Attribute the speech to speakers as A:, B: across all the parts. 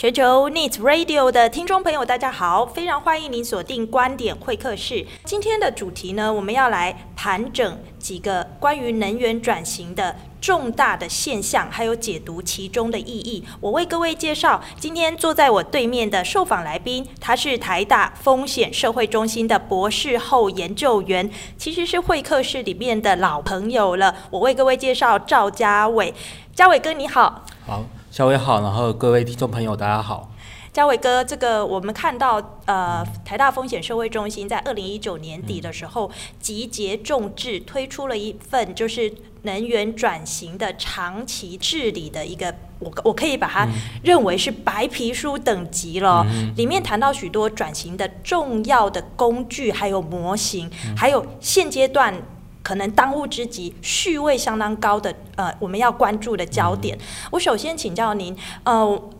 A: 全球 Needs Radio 的听众朋友，大家好，非常欢迎您锁定观点会客室。今天的主题呢，我们要来盘整几个关于能源转型的重大的现象，还有解读其中的意义。我为各位介绍今天坐在我对面的受访来宾，他是台大风险社会中心的博士后研究员，其实是会客室里面的老朋友了。我为各位介绍赵家伟，家伟哥你好。
B: 好。小伟好，然后各位听众朋友大家好。
A: 嘉伟哥，这个我们看到，呃，台大风险社会中心在二零一九年底的时候，集结众志推出了一份就是能源转型的长期治理的一个，我我可以把它认为是白皮书等级了。嗯、里面谈到许多转型的重要的工具，还有模型，嗯、还有现阶段。可能当务之急、序位相当高的，呃，我们要关注的焦点。我首先请教您，呃，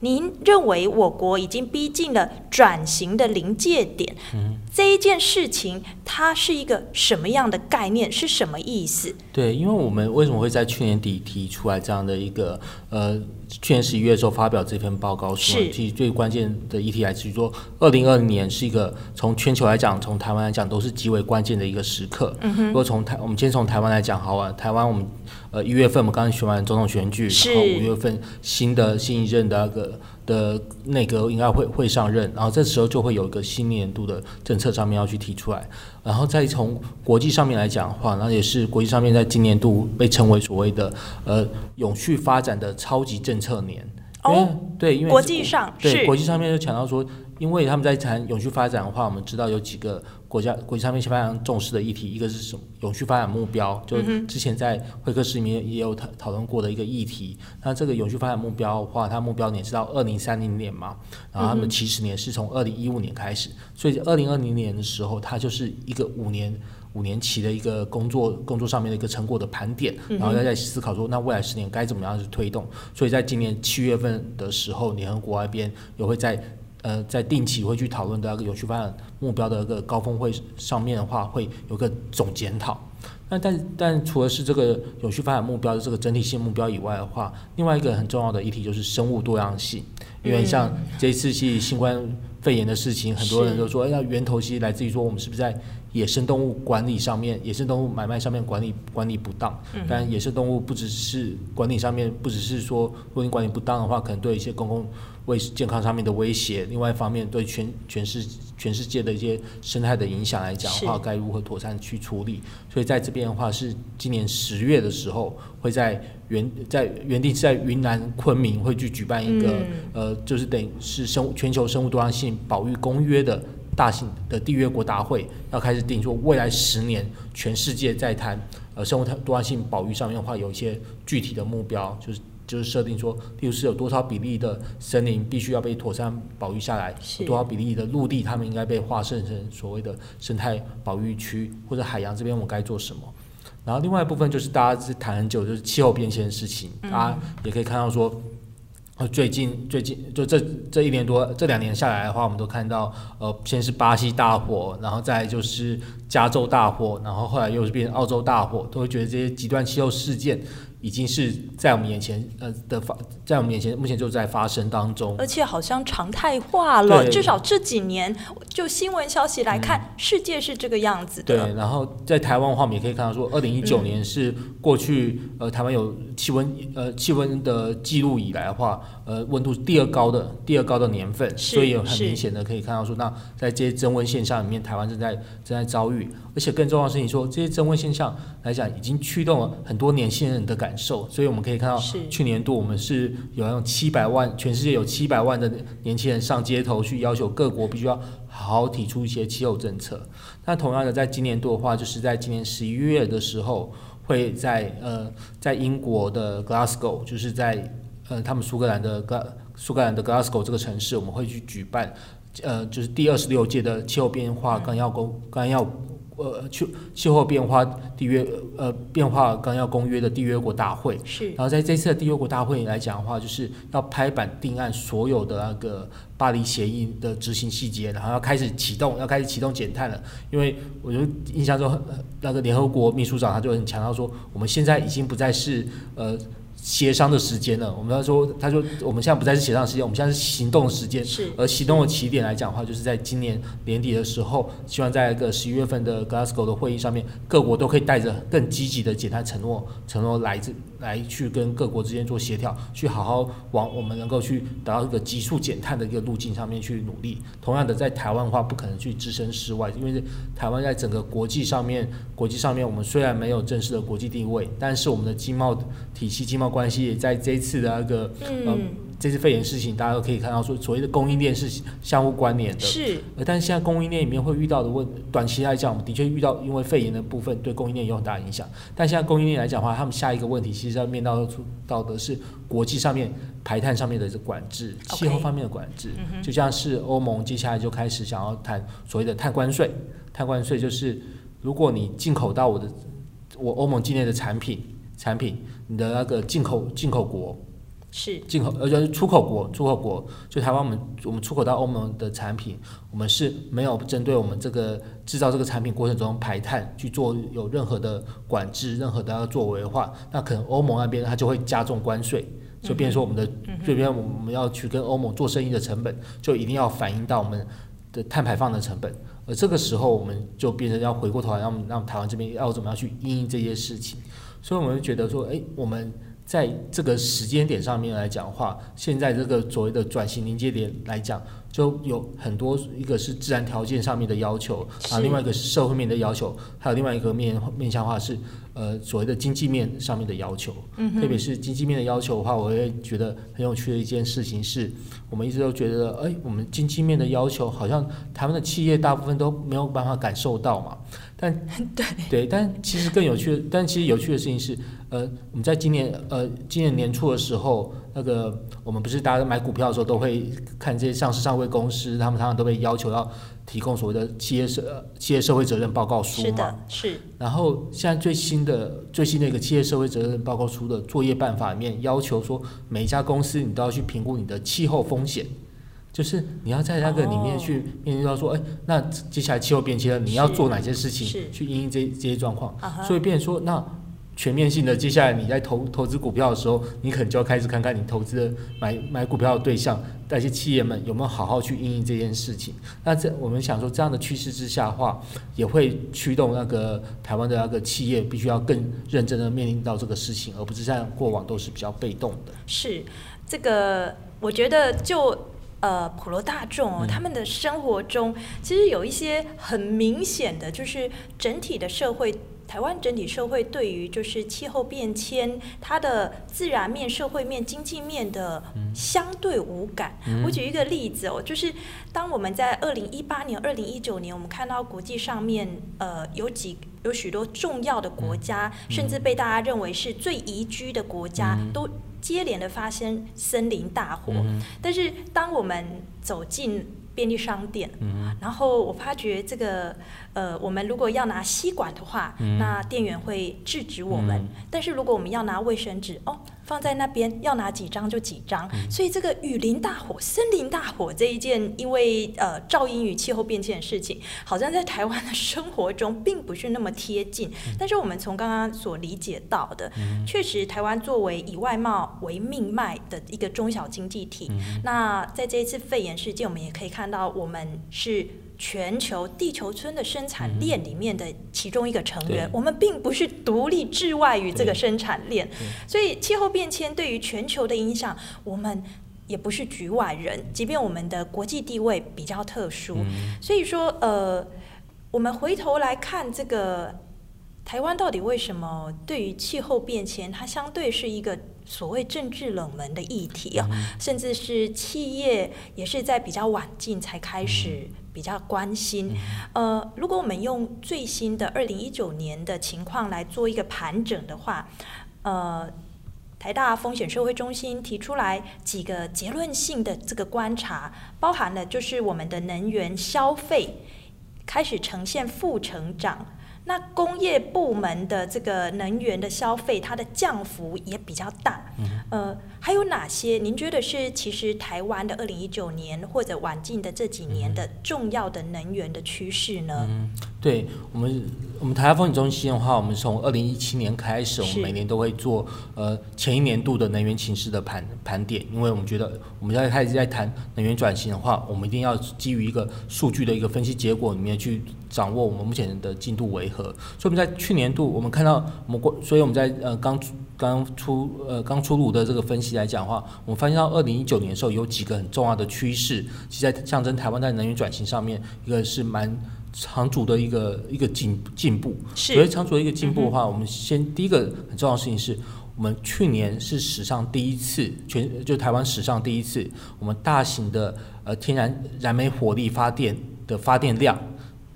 A: 您认为我国已经逼近了转型的临界点？嗯，这一件事情它是一个什么样的概念？是什么意思？
B: 对，因为我们为什么会在去年底提出来这样的一个，呃。去年十一月的时候发表这篇报告说，其实最关键的议题来自于说，二零二零年是一个从全球来讲，从台湾来讲都是极为关键的一个时刻。嗯哼。如果从台，我们先从台湾来讲好了，台湾我们呃一月份我们刚刚选完总统选举，然后五月份新的新一任的那个的内阁应该会会上任，然后这时候就会有一个新年度的政策上面要去提出来，然后再从国际上面来讲的话，那也是国际上面在今年度被称为所谓的呃永续发展的超级政策年。哦，对，因为
A: 国际上
B: 对国际上面就强调说，因为他们在谈永续发展的话，我们知道有几个国家国际上面非常重视的议题，一个是什么？永续发展目标，就之前在会客室里面也有讨讨论过的一个议题。那这个永续发展目标的话，它目标年是到二零三零年嘛，然后他们起始年是从二零一五年开始，所以二零二零年的时候，它就是一个五年。五年期的一个工作工作上面的一个成果的盘点，然后再在思考说，那未来十年该怎么样去推动。所以在今年七月份的时候，联合国那边也会在呃在定期会去讨论的那个永续发展目标的一个高峰会上面的话，会有个总检讨。那但但除了是这个永续发展目标的这个整体性目标以外的话，另外一个很重要的议题就是生物多样性，因为像这一次系新冠肺炎的事情，很多人都说，哎，那源头其实来自于说我们是不是在野生动物管理上面，野生动物买卖上面管理管理不当，但野生动物不只是管理上面，不只是说如果你管理不当的话，可能对一些公共卫健康上面的威胁，另外一方面对全全世全世界的一些生态的影响来讲的话，该如何妥善去处理？所以在这边的话，是今年十月的时候，会在原在原地在云南昆明会去举办一个、嗯、呃，就是等于是生物全球生物多样性保育公约的。大型的缔约国大会要开始定，说未来十年全世界在谈呃生物多样性保育上面的话，有一些具体的目标，就是就是设定说，例如是有多少比例的森林必须要被妥善保育下来，有多少比例的陆地他们应该被划设成所谓的生态保育区，或者海洋这边我该做什么？然后另外一部分就是大家是谈很久，就是气候变迁的事情，大家也可以看到说。最近最近就这这一年多这两年下来的话，我们都看到，呃，先是巴西大火，然后再就是加州大火，然后后来又是变成澳洲大火，都会觉得这些极端气候事件。已经是在我们眼前，呃的发，在我们眼前目前就在发生当中，
A: 而且好像常态化了。至少这几年，就新闻消息来看，嗯，世界是这个样子的。
B: 对，然后在台湾的话，我们也可以看到说，二零一九年是过去，嗯，呃台湾有气温呃气温的记录以来的话，呃温度第二高的第二高的年份，所以有很明显的可以看到说，那在这些增温现象里面，台湾正在正在遭遇。而且更重要的是，你说这些增温现象来讲，已经驱动了很多年轻人的感受。所以我们可以看到，去年度我们是有用七百万，全世界有七百万的年轻人上街头去要求各国必须要好好提出一些气候政策。那同样的，在今年度的话，就是在今年十一月的时候，会在呃，在英国的 Glasgow，就是在呃他们苏格兰的格苏格兰的 Glasgow 这个城市，我们会去举办呃，就是第二十六届的气候变化纲要公纲要。呃，气气候变化缔约呃变化纲要公约的缔约国大会是，然后在这次的缔约国大会来讲的话，就是要拍板定案所有的那个巴黎协议的执行细节，然后要开始启动，要开始启动减碳了。因为我觉得印象中那个联合国秘书长他就很强调说，我们现在已经不再是呃。协商的时间了。我们要说，他说我们现在不再是协商的时间，我们现在是行动的时间。
A: 是。
B: 而行动的起点来讲的话，就是在今年年底的时候，希望在一个十一月份的 Glasgow 的会议上面，各国都可以带着更积极的减碳承诺，承诺来自来去跟各国之间做协调，去好好往我们能够去达到一个急速减碳的一个路径上面去努力。同样的，在台湾的话，不可能去置身事外，因为台湾在整个国际上面，国际上面我们虽然没有正式的国际地位，但是我们的经贸体系、经贸关系也在这一次的那个，嗯、这次肺炎事情，大家都可以看到说，所谓的供应链是相互关联的。
A: 是。
B: 呃，但是现在供应链里面会遇到的问，短期来讲，我们的确遇到因为肺炎的部分对供应链有很大影响。但现在供应链来讲的话，他们下一个问题其实要面到出到的是国际上面排碳上面的这管制，气候方面的管制。就像是欧盟接下来就开始想要谈所谓的碳关税，碳关税就是如果你进口到我的我欧盟境内的产品，产品。你的那个进口进口国
A: 是。
B: 进口，而且是出口国，出口国就台湾，我们我们出口到欧盟的产品，我们是没有针对我们这个制造这个产品过程中排碳去做有任何的管制，任何的要作为的话，那可能欧盟那边它就会加重关税，就变成说我们的这边我们要去跟欧盟做生意的成本，就一定要反映到我们的碳排放的成本，而这个时候我们就变成要回过头来让让台湾这边要怎么样去应应这些事情。所以我们就觉得说，哎，我们在这个时间点上面来讲的话，现在这个所谓的转型临界点来讲，就有很多，一个是自然条件上面的要求，啊，另外一个是社会面的要求，还有另外一个面面向化是。呃，所谓的经济面上面的要求，嗯，特别是经济面的要求的话，我会觉得很有趣的一件事情是，我们一直都觉得，哎，我们经济面的要求好像台湾的企业大部分都没有办法感受到嘛。但
A: 对
B: 对，但其实更有趣的，但其实有趣的事情是，呃，我们在今年呃今年年初的时候，那个我们不是大家买股票的时候都会看这些上市上柜公司，他们常常都被要求要。提供所谓的企业社企业社会责任报告书嘛，
A: 是的，是。
B: 然后现在最新的最新的一个企业社会责任报告书的作业办法里面，要求说每一家公司你都要去评估你的气候风险，就是你要在那个里面去面临到说，哎、哦，那接下来气候变迁了，你要做哪些事情去应应这这些状况？所以变成说那。全面性的，接下来你在投投资股票的时候，你可能就要开始看看你投资的买买股票的对象，那些企业们有没有好好去应应这件事情。那这我们想说，这样的趋势之下的话，也会驱动那个台湾的那个企业必须要更认真的面临到这个事情，而不是像过往都是比较被动的。
A: 是这个，我觉得就呃普罗大众、哦嗯、他们的生活中，其实有一些很明显的，就是整体的社会。台湾整体社会对于就是气候变迁，它的自然面、社会面、经济面的相对无感。嗯、我举一个例子哦，就是当我们在二零一八年、二零一九年，我们看到国际上面呃有几有许多重要的国家，嗯、甚至被大家认为是最宜居的国家，嗯、都接连的发生森林大火。嗯、但是当我们走进便利商店，嗯、然后我发觉这个。呃，我们如果要拿吸管的话，嗯、那店员会制止我们。嗯、但是如果我们要拿卫生纸，哦，放在那边，要拿几张就几张。嗯、所以这个雨林大火、森林大火这一件，因为呃噪音与气候变迁的事情，好像在台湾的生活中并不是那么贴近。嗯、但是我们从刚刚所理解到的，嗯、确实台湾作为以外贸为命脉的一个中小经济体，嗯、那在这一次肺炎事件，我们也可以看到，我们是。全球地球村的生产链里面的其中一个成员，嗯、我们并不是独立置外于这个生产链，所以气候变迁对于全球的影响，我们也不是局外人。即便我们的国际地位比较特殊，嗯、所以说，呃，我们回头来看这个台湾到底为什么对于气候变迁，它相对是一个所谓政治冷门的议题啊，嗯、甚至是企业也是在比较晚近才开始。比较关心，呃，如果我们用最新的二零一九年的情况来做一个盘整的话，呃，台大风险社会中心提出来几个结论性的这个观察，包含了就是我们的能源消费开始呈现负成长。那工业部门的这个能源的消费，它的降幅也比较大，嗯呃，还有哪些您觉得是其实台湾的二零一九年或者晚近的这几年的重要的能源的趋势呢？
B: 嗯，对我们，我们台湾风险中心的话，我们从二零一七年开始，我们每年都会做呃前一年度的能源情势的盘盘点，因为我们觉得我们现在开始在谈能源转型的话，我们一定要基于一个数据的一个分析结果里面去掌握我们目前的进度为何。所以我们在去年度，我们看到我们过，所以我们在呃刚。刚出呃刚出炉的这个分析来讲的话，我们发现到二零一九年的时候有几个很重要的趋势，其实在象征台湾在能源转型上面，一个是蛮长足的一个一个进进步。所以长足的一个进步的话，嗯、我们先第一个很重要的事情是我们去年是史上第一次全就台湾史上第一次，我们大型的呃天然燃煤火力发电的发电量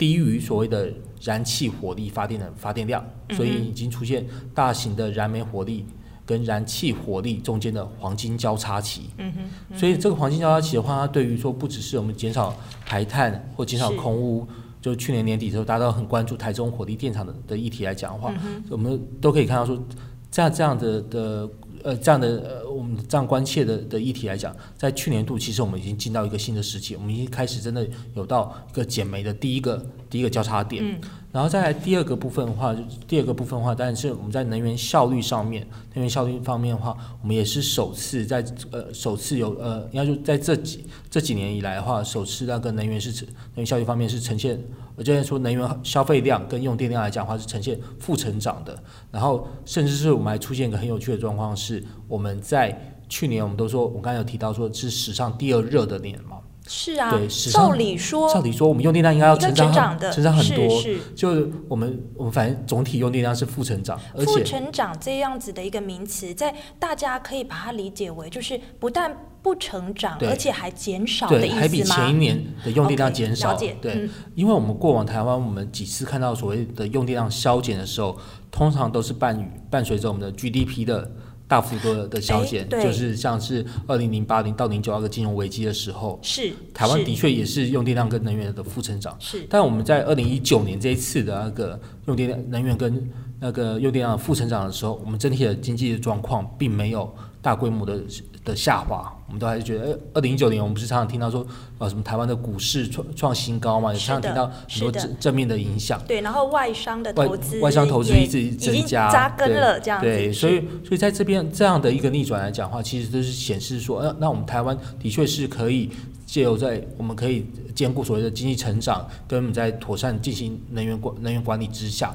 B: 低于所谓的。燃气火力发电的发电量，所以已经出现大型的燃煤火力跟燃气火力中间的黄金交叉期。嗯哼、所以这个黄金交叉期的话，它对于说不只是我们减少排碳或减少空污，就去年年底的时候，大家都很关注台中火力电厂的的议题来讲的话，嗯、我们都可以看到说，在这样的的。呃，这样的呃，我们这样关切的的议题来讲，在去年度其实我们已经进到一个新的时期，我们已经开始真的有到一个减煤的第一个第一个交叉点。然后再来第二个部分的话，就第二个部分的话，当然是我们在能源效率上面，能源效率方面的话，我们也是首次在呃首次有呃，应该说在这几这几年以来的话，首次那个能源是能源效率方面是呈现。我之前说能源消费量跟用电量来讲的话是呈现负成长的，然后甚至是我们还出现一个很有趣的状况，是我们在去年我们都说，我刚才有提到说是史上第二热的年嘛，
A: 是啊，
B: 对，照
A: 理说，
B: 照理说我们用电量应该要成
A: 长的
B: 成长很多，
A: 是是
B: 就我们我们反正总体用电量是负成长，而且
A: 负成长这样子的一个名词，在大家可以把它理解为就是不但。不成长，而且还减少的意思吗？
B: 还比前一年的用电量减少。
A: Okay,
B: 对、
A: 嗯，
B: 因为我们过往台湾，我们几次看到所谓的用电量削减的时候，通常都是伴与伴随着我们的 GDP 的大幅度的的削减，就是像是二零零八零到零九二个金融危机的时候，
A: 是
B: 台湾的确也是用电量跟能源的负成长。
A: 是，
B: 但我们在二零一九年这一次的那个用电量、能源跟那个用电量负成长的时候，我们整体的经济的状况并没有大规模的。的下滑，我们都还是觉得，呃，二零一九年我们不是常常听到说，呃，什么台湾的股市创创新高嘛，也常常听到很多正正面的影响。
A: 对，然后外商的投资，
B: 外商投资一直增加，
A: 扎根了这样子。
B: 对，所以所以在这边这样的一个逆转来讲的话，其实都是显示说，呃，那我们台湾的确是可以借由在我们可以兼顾所谓的经济成长，跟我们在妥善进行能源管能源管理之下，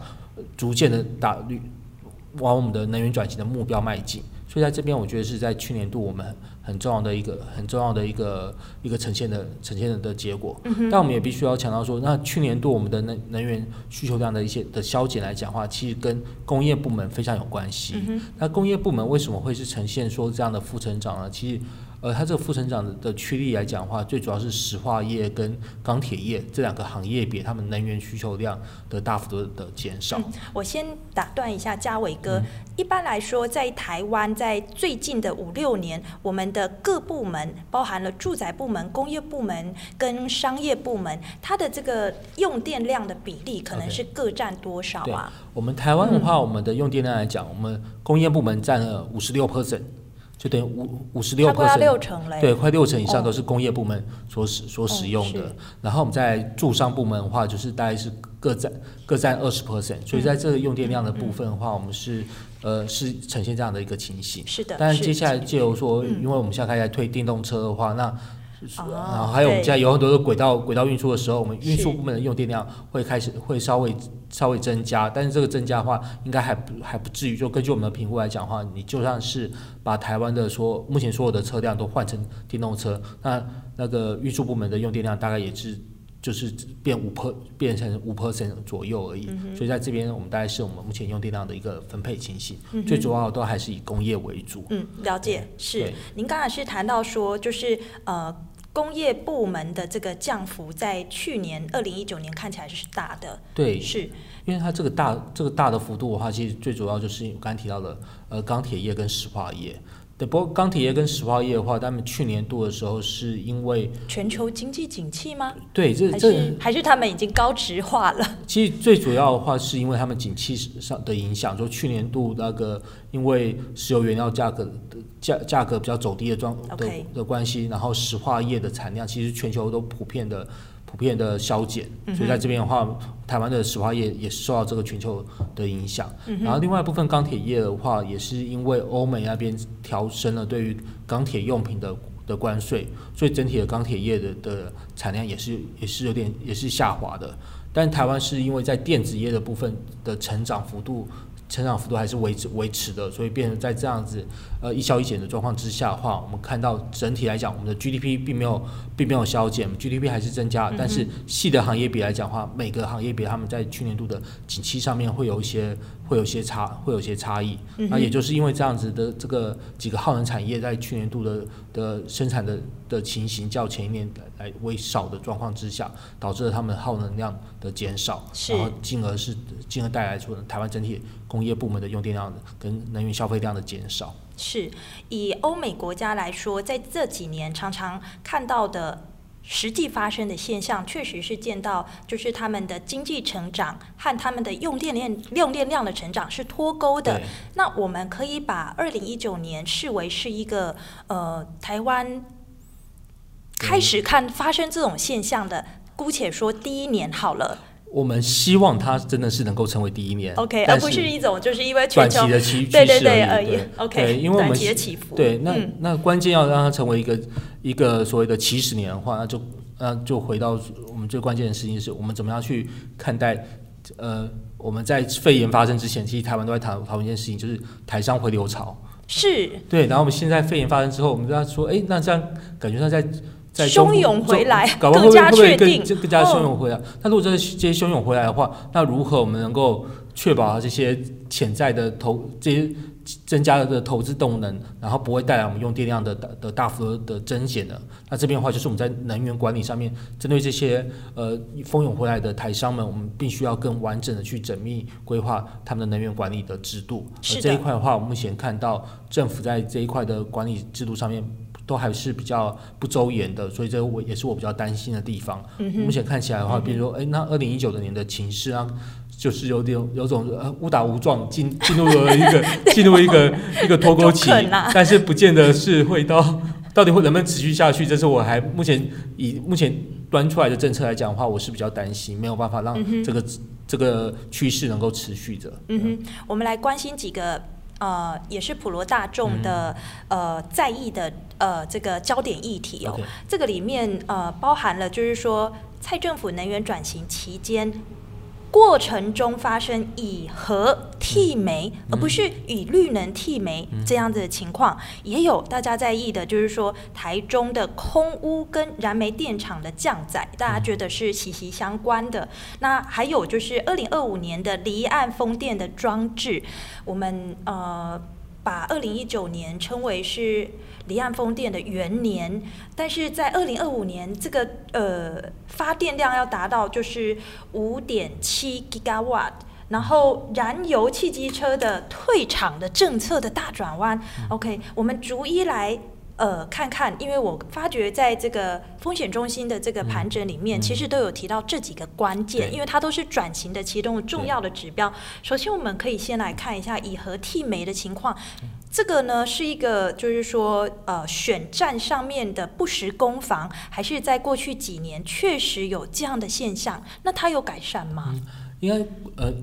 B: 逐渐的打绿往我们的能源转型的目标迈进。所以在这边，我觉得是在去年度我们很重要的一个很重要的一个一个呈现的呈现的的结果。嗯、但我们也必须要强调说，那去年度我们的能能源需求量的一些的消减来讲的话，其实跟工业部门非常有关系。嗯、那工业部门为什么会是呈现说这样的负成长呢？其实。呃，它这个负成长的的驱力来讲的话，最主要是石化业跟钢铁业这两个行业比，他们能源需求量的大幅度的减少。嗯，
A: 我先打断一下，嘉伟哥，嗯。一般来说，在台湾，在最近的五六年，我们的各部门，包含了住宅部门、工业部门跟商业部门，它的这个用电量的比例，可能是各占多少啊？
B: 我们台湾的话，我们的用电量来讲，我们工业部门占了五十六 percent。就等于五五十六 percent，对，快六成以上都是工业部门所使、哦、所使用的。然后我们在住商部门的话，就是大概是各占各占二十 percent。所以在这个用电量的部分的话，嗯、我们是呃是呈现这样的一个情形。
A: 是的。
B: 但是接下来借由说，因为我们现在开始推电动车的话，那然后还有我们现在有很多的轨道轨道运输的时候，我们运输部门的用电量会开始会稍微稍微增加，但是这个增加的话，应该还不还不至于。就根据我们的评估来讲的话，你就算是把台湾的说目前所有的车辆都换成电动车，那那个运输部门的用电量大概也是就是变五 per 变成五 percent 左右而已。嗯、所以在这边我们大概是我们目前用电量的一个分配情形，嗯、最主要都还是以工业为主。
A: 嗯，了解是。您刚才是谈到说就是呃。工业部门的这个降幅，在去年二零一九年看起来是大的，
B: 对，
A: 是
B: 因为它这个大这个大的幅度的话，其实最主要就是我刚才提到的，呃，钢铁业跟石化业。对，不过钢铁业跟石化业的话，他们去年度的时候是因为
A: 全球经济景气
B: 吗？对，
A: 这是
B: 这
A: 还是他们已经高值化了。
B: 其实最主要的话，是因为他们景气上的影响，就去年度那个因为石油原料价格的价价格比较走低的状的.的关系，然后石化业的产量其实全球都普遍的。普遍的削减，所以在这边的话，台湾的石化业也是受到这个全球的影响。然后另外一部分钢铁业的话，也是因为欧美那边调升了对于钢铁用品的的关税，所以整体的钢铁业的的产量也是也是有点也是下滑的。但台湾是因为在电子业的部分的成长幅度。成长幅度还是维持维持的，所以变成在这样子呃一消一减的状况之下的话，我们看到整体来讲，我们的 GDP 并没有并没有消减，GDP 还是增加，但是细的行业比来讲的话，每个行业比他们在去年度的景气上面会有一些会有一些差会有一些差异，那、也就是因为这样子的这个几个耗能产业在去年度的的生产的的情形较前一年来为少的状况之下，导致了他们耗能量的减少，然后进而是进而带来出台湾整体工业部门的用电量跟能源消费量的减少。
A: 是以欧美国家来说，在这几年常常看到的实际发生的现象，确实是见到就是他们的经济成长和他们的用电量用电量的成长是脱钩的。那我们可以把二零一九年视为是一个呃台湾。开始看发生这种现象的，姑且说第一年好了。
B: 我们希望它真的是能够成为第一年
A: ，OK，而不是一种就是因为短
B: 期的趋势
A: 对对对而已，OK，
B: 对，因为我们
A: 短期的起伏，
B: 对，那、嗯、那关键要让它成为一个一个所谓的起始年的话，那就那就回到我们最关键的事情是我们怎么样去看待呃我们在肺炎发生之前，其实台湾都在讨讨论一件事情，就是台商回流潮，
A: 是。
B: 对，然后我们现在肺炎发生之后，我们就要说，哎，那这样感觉上在。
A: 汹涌回来，
B: 搞不好会不会会更更加汹涌回来？那、哦、如果这些汹涌回来的话，那如何我们能够确保这些潜在的投这些增加的投资动能，然后不会带来我们用电量的的大幅的增减呢？那这边的话，就是我们在能源管理上面，针对这些呃蜂涌回来的台商们，我们必须要更完整的去缜密规划他们的能源管理的制度。而这一块的话，我们目前看到政府在这一块的管理制度上面。都还是比较不周延的，所以这我也是我比较担心的地方。嗯、目前看起来的话，比如说，哎、嗯哼，那二零一九年的情势啊，就是有点有种呃误打误撞进进入了一个 进入一个一个脱钩期，啊、但是不见得是会到 到底会能不能持续下去，这是我还目前以目前端出来的政策来讲的话，我是比较担心，没有办法让这个、嗯、这个趋势能够持续着。
A: 嗯哼，我们来关心几个。呃，也是普罗大众的、嗯、呃在意的呃这个焦点议题哦。这个里面呃包含了就是说，蔡政府能源转型期间。过程中发生以核替煤，嗯、而不是以绿能替煤这样子的情况，嗯、也有大家在意的，就是说台中的空污跟燃煤电厂的降载，大家觉得是息息相关的。嗯、那还有就是二零二五年的离岸风电的装置，我们呃。把二零一九年称为是离岸风电的元年，但是在二零二五年，这个呃发电量要达到就是五点七 gigawatt，然后燃油汽机车的退场的政策的大转弯。嗯、OK，我们逐一来。呃，看看，因为我发觉在这个风险中心的这个盘整里面，嗯、其实都有提到这几个关键，对因为它都是转型的其中重要的指标。首先，我们可以先来看一下以核替煤的情况。嗯、这个呢，是一个就是说，呃，选战上面的不实攻防，还是在过去几年确实有这样的现象？那它有改善吗？嗯、
B: 应该呃，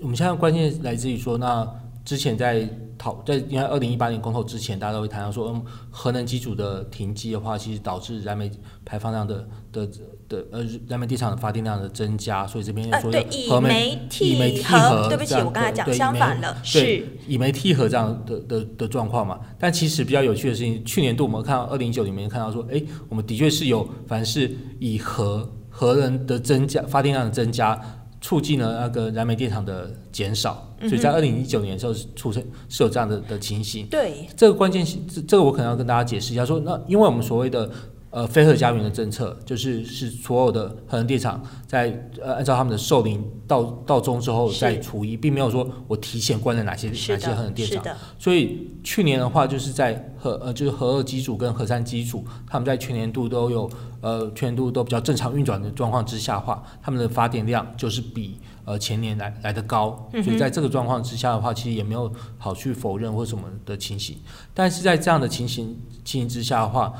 B: 我们现在关键来自于说那。之前在讨在因为二零一八年公投之前，大家都会谈到说，嗯，核能机组的停机的话，其实导致燃煤排放量的的的呃燃煤电厂的发电量的增加，所以这边说要核煤以煤替核，
A: 对不起，我刚才讲相反了，是
B: 以煤替核这样的的的状况嘛。但其实比较有趣的事情，去年度我们看到二零一九里面看到说，哎，我们的确是有，凡是以核核能的增加发电量的增加。促进了那个燃煤电厂的减少，所以在二零一九年的时候是出现是有这样的的情形。
A: 对，
B: 这个关键这这个我可能要跟大家解释一下，说那因为我们所谓的呃非核家园的政策，就是是所有的核能电厂在呃按照他们的寿龄到到终之后再除一，并没有说我提前关了哪些哪些核能电厂。所以去年的话，就是在核呃就是核二机组跟核三机组，他们在全年度都有呃全年度都比较正常运转的状况之下的话，他们的发电量就是比呃前年来来的高。所以在这个状况之下的话，其实也没有好去否认或什么的情形。但是在这样的情形情形之下的话，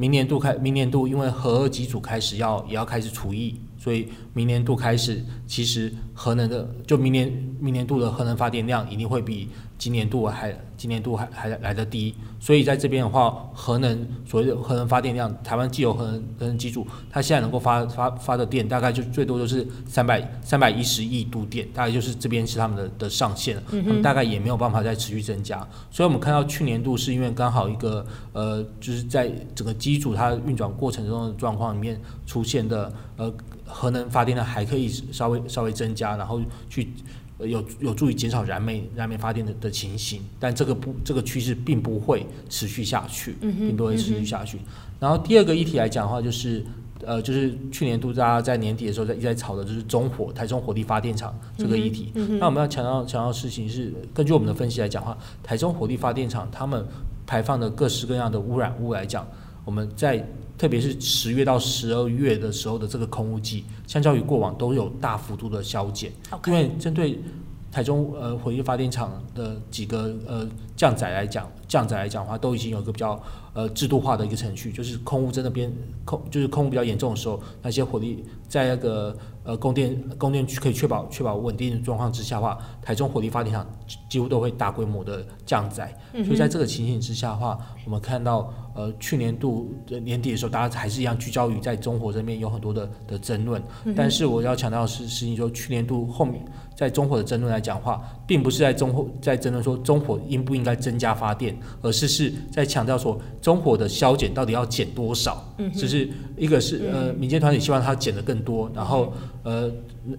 B: 明年度开，明年度因为核二机组开始要也要开始除役，所以明年度开始，其实核能的就明年明年度的核能发电量一定会比今年度还今年度还还来的低，所以在这边的话，核能所谓的核能发电量，台湾既有核能核能机组，它现在能够发发发的电大概就最多就是三百三百一十亿度电，大概就是这边是他们的的上限，他们大概也没有办法再持续增加，所以我们看到去年度是因为刚好一个呃就是在整个机组它运转过程中的状况里面出现的呃核能发电量还可以稍微稍微增加，然后去。有有助于减少燃煤燃煤发电的的情形，但这个不这个趋势并不会持续下去，并不会持续下去。然后第二个议题来讲的话，就是呃就是去年度大家在年底的时候在一直在吵的就是中火台中火力发电厂这个议题。那我们要强调强调的事情是，根据我们的分析来讲的话，台中火力发电厂他们排放的各式各样的污染物来讲，我们在。特别是十月到十二月的时候的这个空污季，相较于过往都有大幅度的消减。因为针对台中呃火力发电厂的几个呃降载来讲，降载来讲的话，都已经有一个比较呃制度化的一个程序，就是空污真的变空，就是空污比较严重的时候，那些火力在那个呃供电供电区可以确保确保稳定的状况之下的话，台中火力发电厂几乎都会大规模的降载。嗯、所以在这个情形之下的话，我们看到。呃，去年度的年底的时候，大家还是一样聚焦于在中火这边有很多的的争论。嗯、但是我要强调的是，实际说去年度后面在中火的争论来讲话，并不是在中火在争论说中火应不应该增加发电，而是是在强调说中火的削减到底要减多少。嗯，就是一个是呃民间团体希望它减的更多，然后呃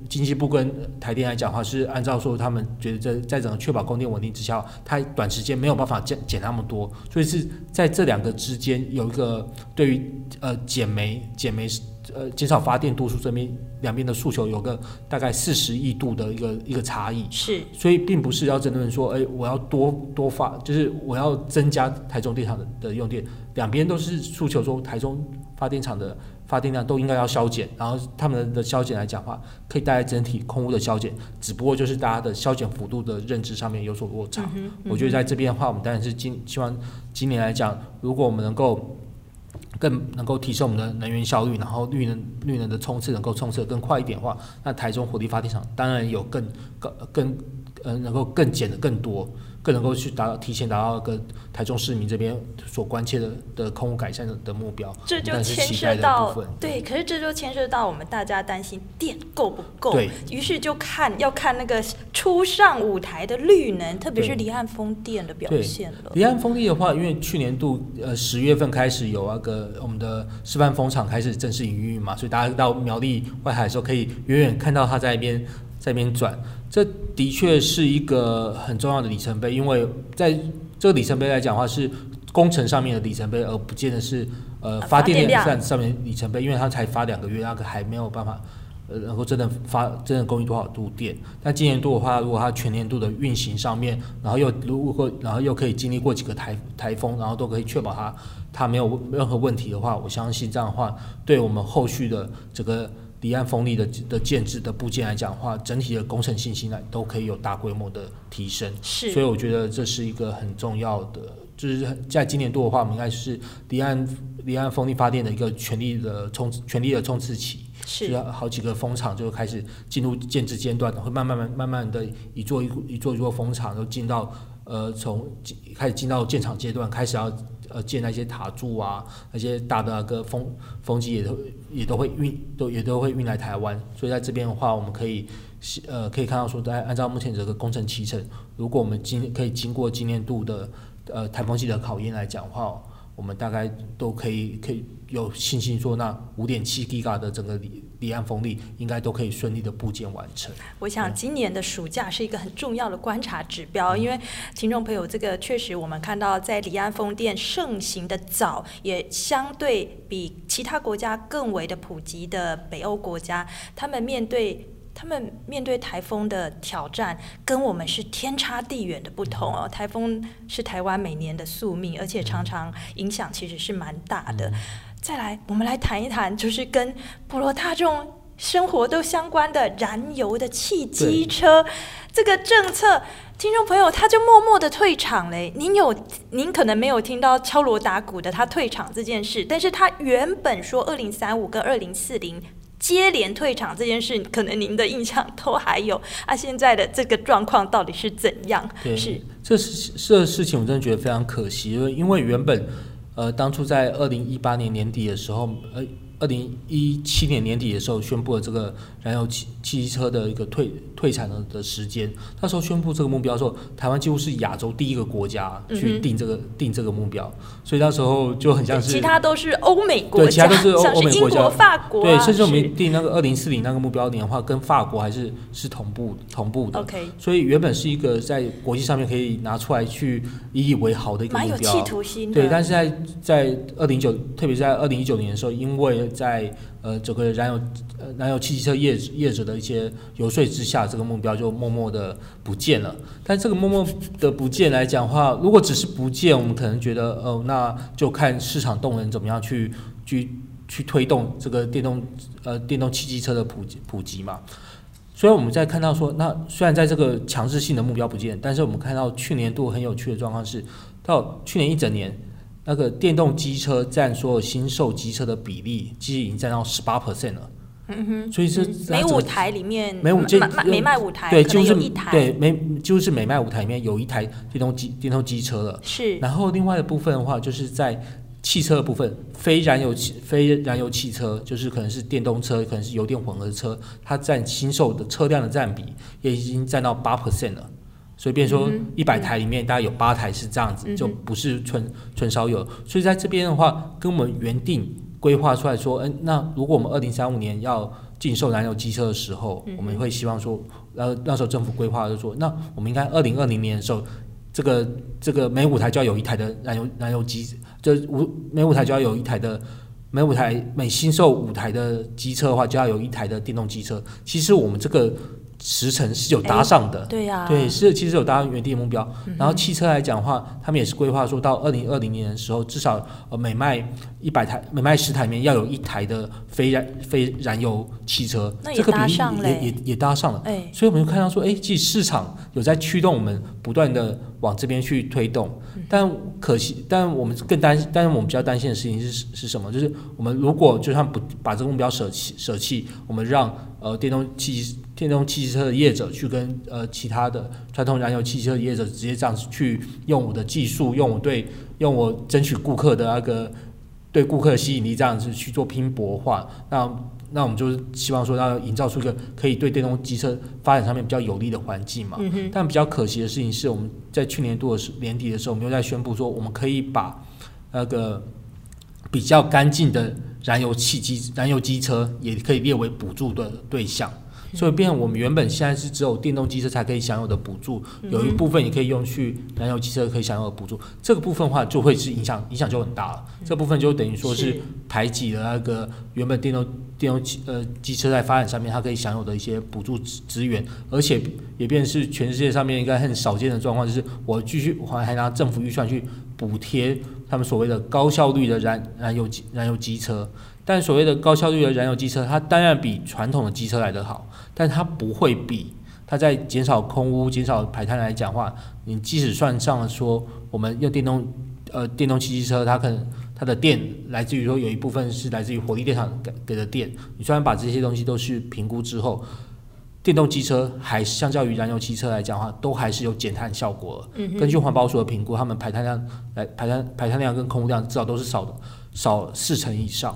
B: 经济部跟台电来讲话是按照说他们觉得在在整个确保供电稳定之下，它短时间没有办法减减那么多，所以是在这两个。之间有一个对于呃减煤减煤呃减少发电度数这边两边的诉求有个大概四十亿度的一个一个差异，是，所以并不是要争论说，哎，我要多多发，就是我要增加台中电厂的的用电，两边都是诉求说台中发电厂的。发电量都应该要削减，然后他们的削减来讲的话，可以带来整体空屋的削减，只不过就是大家的削减幅度的认知上面有所落差。嗯嗯、我觉得在这边的话，我们当然是今希望今年来讲，如果我们能够更能够提升我们的能源效率，然后绿能绿能的冲刺能够冲刺得更快一点的话，那台中火力发电厂当然有更更更呃能够更减的更多。更能够去达到提前达到一个台中市民这边所关切的的空污改善的的目标，
A: 这就牵涉到对，可是这就牵涉到我们大家担心电够不够，对，于是就看要看那个初上舞台的绿能，特别是离岸风电的表现了。
B: 离岸风力的话，因为去年度呃十月份开始有那个我们的示范风场开始正式营运嘛，所以大家到苗栗外海的时候可以远远看到它在那边在那边转。这的确是一个很重要的里程碑，因为在这个里程碑来讲的话，是工程上面的里程碑，而不见得是呃发电量上上面里程碑，因为它才发两个月，那个还没有办法呃能够真的发 真的供应多少度电。但今年度的话，如果它全年度的运行上面，然后又如果然后又可以经历过几个台台风，然后都可以确保它它没有任何问题的话，我相信这样的话，对我们后续的整个。离岸风力的的建制的部件来讲的话，整体的工程信心呢都可以有大规模的提升。是，所以我觉得这是一个很重要的，就是在今年度的话，我们应该是离岸离岸风力发电的一个全力的冲全力的冲刺期。是，好几个风场就开始进入建制阶段，会慢慢慢慢慢的一座一一座一座风场都进到呃从开始进到建厂阶段，开始要。呃，建那些塔柱啊，那些大的那个风风机也都也都会运，都也都会运来台湾。所以在这边的话，我们可以呃可以看到说，在按照目前这个工程期程，如果我们今可以经过今年度的呃台风季的考验来讲的话，我们大概都可以可以有信心说，那五点七 Giga 的整个离岸风力应该都可以顺利的部件完成。
A: 我想今年的暑假是一个很重要的观察指标，嗯、因为听众朋友，这个确实我们看到在离岸风电盛行的早，也相对比其他国家更为的普及的北欧国家，他们面对。他们面对台风的挑战，跟我们是天差地远的不同哦。台风是台湾每年的宿命，而且常常影响其实是蛮大的。再来，我们来谈一谈，就是跟普罗大众生活都相关的燃油的汽机车这个政策，听众朋友他就默默的退场嘞。您有，您可能没有听到敲锣打鼓的他退场这件事，但是他原本说二零三五跟二零四零。接连退场这件事，可能您的印象都还有啊。现在的这个状况到底是怎样？
B: 对，是这是这事情，我真的觉得非常可惜，因为因为原本呃当初在二零一八年年底的时候，呃。二零一七年年底的时候，宣布了这个燃油汽汽车的一个退退产的的时间。那时候宣布这个目标的时候，台湾几乎是亚洲第一个国家去定这个、嗯、定这个目标，所以那时候就很像是
A: 其他都是欧美国家，
B: 对，其他都是欧美国家，
A: 法国、啊，
B: 对，甚至我们定那个二零四零那个目标年的话，跟法国还是是同步同步的。
A: OK，
B: 所以原本是一个在国际上面可以拿出来去引以为豪的一个目标，
A: 蛮有企图心的。
B: 对，但是在在二零九，特别是在二零一九年的时候，因为在呃，这个燃油呃燃油汽车业业者的一些游说之下，这个目标就默默的不见了。但这个默默的不见来讲的话，如果只是不见，我们可能觉得哦、呃，那就看市场动能怎么样去去去推动这个电动呃电动汽机车的普及普及嘛。所以我们在看到说，那虽然在这个强制性的目标不见，但是我们看到去年度很有趣的状况是，到去年一整年。那个电动机车占所有新售机车的比例，其实已经占到十八 percent 了。
A: 嗯哼，
B: 所以是
A: 每五台里面，
B: 每五就
A: 每卖五台，
B: 对，就是
A: 一台，
B: 对，每就是每卖五台里面有一台电动机电动机车了。
A: 是。
B: 然后另外的部分的话，就是在汽车的部分，非燃油汽非燃油汽车，就是可能是电动车，可能是油电混合车，它占新售的车辆的占比，也已经占到八 percent 了。所以，变说一百台里面大概有八台是这样子，嗯、就不是纯纯烧油。所以在这边的话，跟我们原定规划出来说，嗯，那如果我们二零三五年要禁售燃油机车的时候，嗯、我们会希望说，呃，那时候政府规划就说，那我们应该二零二零年的时候，这个这个每五台就要有一台的燃油燃油机，就五每五台就要有一台的，每五台每新售五台的机车的话，就要有一台的电动机车。其实我们这个。时程是有搭上的，
A: 对呀，
B: 对，是其实有搭上原定目标。然后汽车来讲的话，他们也是规划说到二零二零年的时候，至少呃每卖一百台，每卖十台里面要有一台的非燃非燃油汽车，这个比例也也也搭上了。所以我们就看到说，哎，其实市场有在驱动我们不断的往这边去推动。但可惜，但我们更担，但是我们比较担心的事情是是什么？就是我们如果就算不把这个目标舍弃舍弃，我们让呃电动汽电动汽车的业者去跟呃其他的传统燃油汽车的业者直接这样子去用我的技术，用我对用我争取顾客的那个对顾客的吸引力这样子去做拼搏的话，那那我们就是希望说要营造出一个可以对电动机车发展上面比较有利的环境嘛。嗯。但比较可惜的事情是，我们在去年度的时年底的时候，我们又在宣布说，我们可以把那个比较干净的燃油汽机燃油机车也可以列为补助的对象。所以，变我们原本现在是只有电动机车才可以享有的补助，有一部分也可以用去燃油机车可以享有的补助。这个部分的话，就会是影响影响就很大了。这部分就等于说是排挤了那个原本电动电动机呃机车在发展上面它可以享有的一些补助资资源，而且也变成是全世界上面应该很少见的状况，就是我继续还还拿政府预算去补贴他们所谓的高效率的燃燃油机燃油机车。但所谓的高效率的燃油机车，它当然比传统的机车来得好，但它不会比它在减少空污、减少排碳来讲话。你即使算上了说，我们用电动呃电动汽机车，它可能它的电来自于说有一部分是来自于火力电厂给给的电。你虽然把这些东西都是评估之后，电动机车还是相较于燃油汽车来讲的话，都还是有减碳效果。嗯，根据环保署的评估，他们排碳量来排碳排碳量跟空污量至少都是少的少四成以上。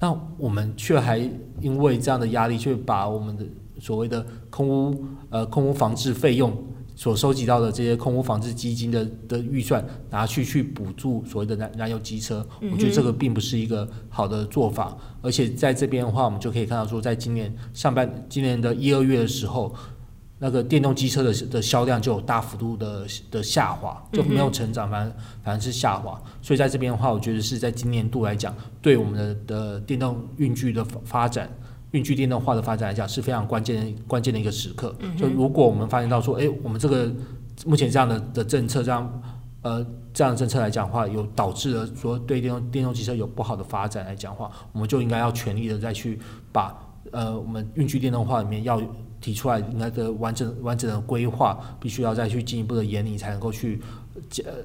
B: 那我们却还因为这样的压力，却把我们的所谓的空屋呃空屋防治费用所收集到的这些空屋防治基金的的预算拿去去补助所谓的燃燃油机车，我觉得这个并不是一个好的做法。而且在这边的话，我们就可以看到说，在今年上半今年的一二月的时候，那个电动机车的的销量就有大幅度的的下滑，就没有成长，反而反而是下滑。所以在这边的话，我觉得是在今年度来讲，对我们的的电动运具的发展。运具电动化的发展来讲是非常关键关键的一个时刻。就如果我们发现到说，哎，我们这个目前这样的的政策，这样呃这样的政策来讲的话，有导致了说对电动电动机车有不好的发展来讲的话，我们就应该要全力的再去把呃我们运具电动化里面要提出来应该的完整完整的规划，必须要再去进一步的研拟，才能够去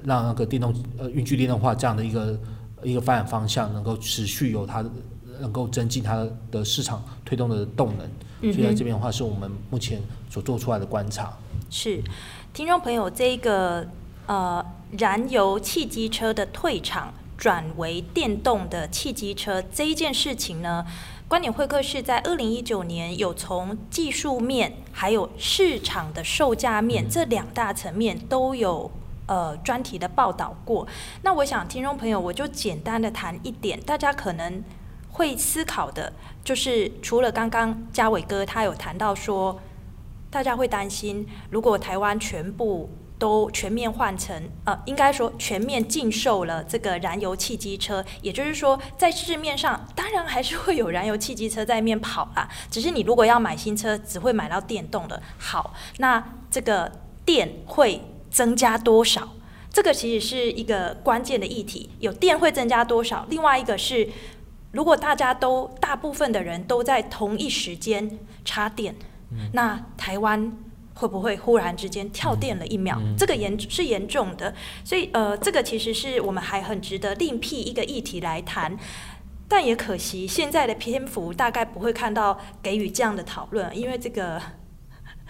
B: 让那个电动呃运具电动化这样的一个一个发展方向能够持续有它的。能够增进它的市场推动的动能，所以在这边的话，是我们目前所做出来的观察。
A: 是，听众朋友，这个呃燃油汽机车的退场转为电动的汽机车这一件事情呢，观点会客室在二零一九年有从技术面还有市场的售价面、嗯、这两大层面都有呃专题的报道过。那我想听众朋友，我就简单的谈一点，大家可能。会思考的，就是除了刚刚嘉伟哥他有谈到说，大家会担心，如果台湾全部都全面换成，呃，应该说全面禁售了这个燃油汽机车，也就是说，在市面上当然还是会有燃油汽机车在面跑啦，只是你如果要买新车，只会买到电动的。好，那这个电会增加多少？这个其实是一个关键的议题。有电会增加多少？另外一个是。如果大家都大部分的人都在同一时间插电，嗯、那台湾会不会忽然之间跳电了一秒？这个严是严重的，所以呃，这个其实是我们还很值得另辟一个议题来谈，但也可惜现在的篇幅大概不会看到给予这样的讨论，因为这个。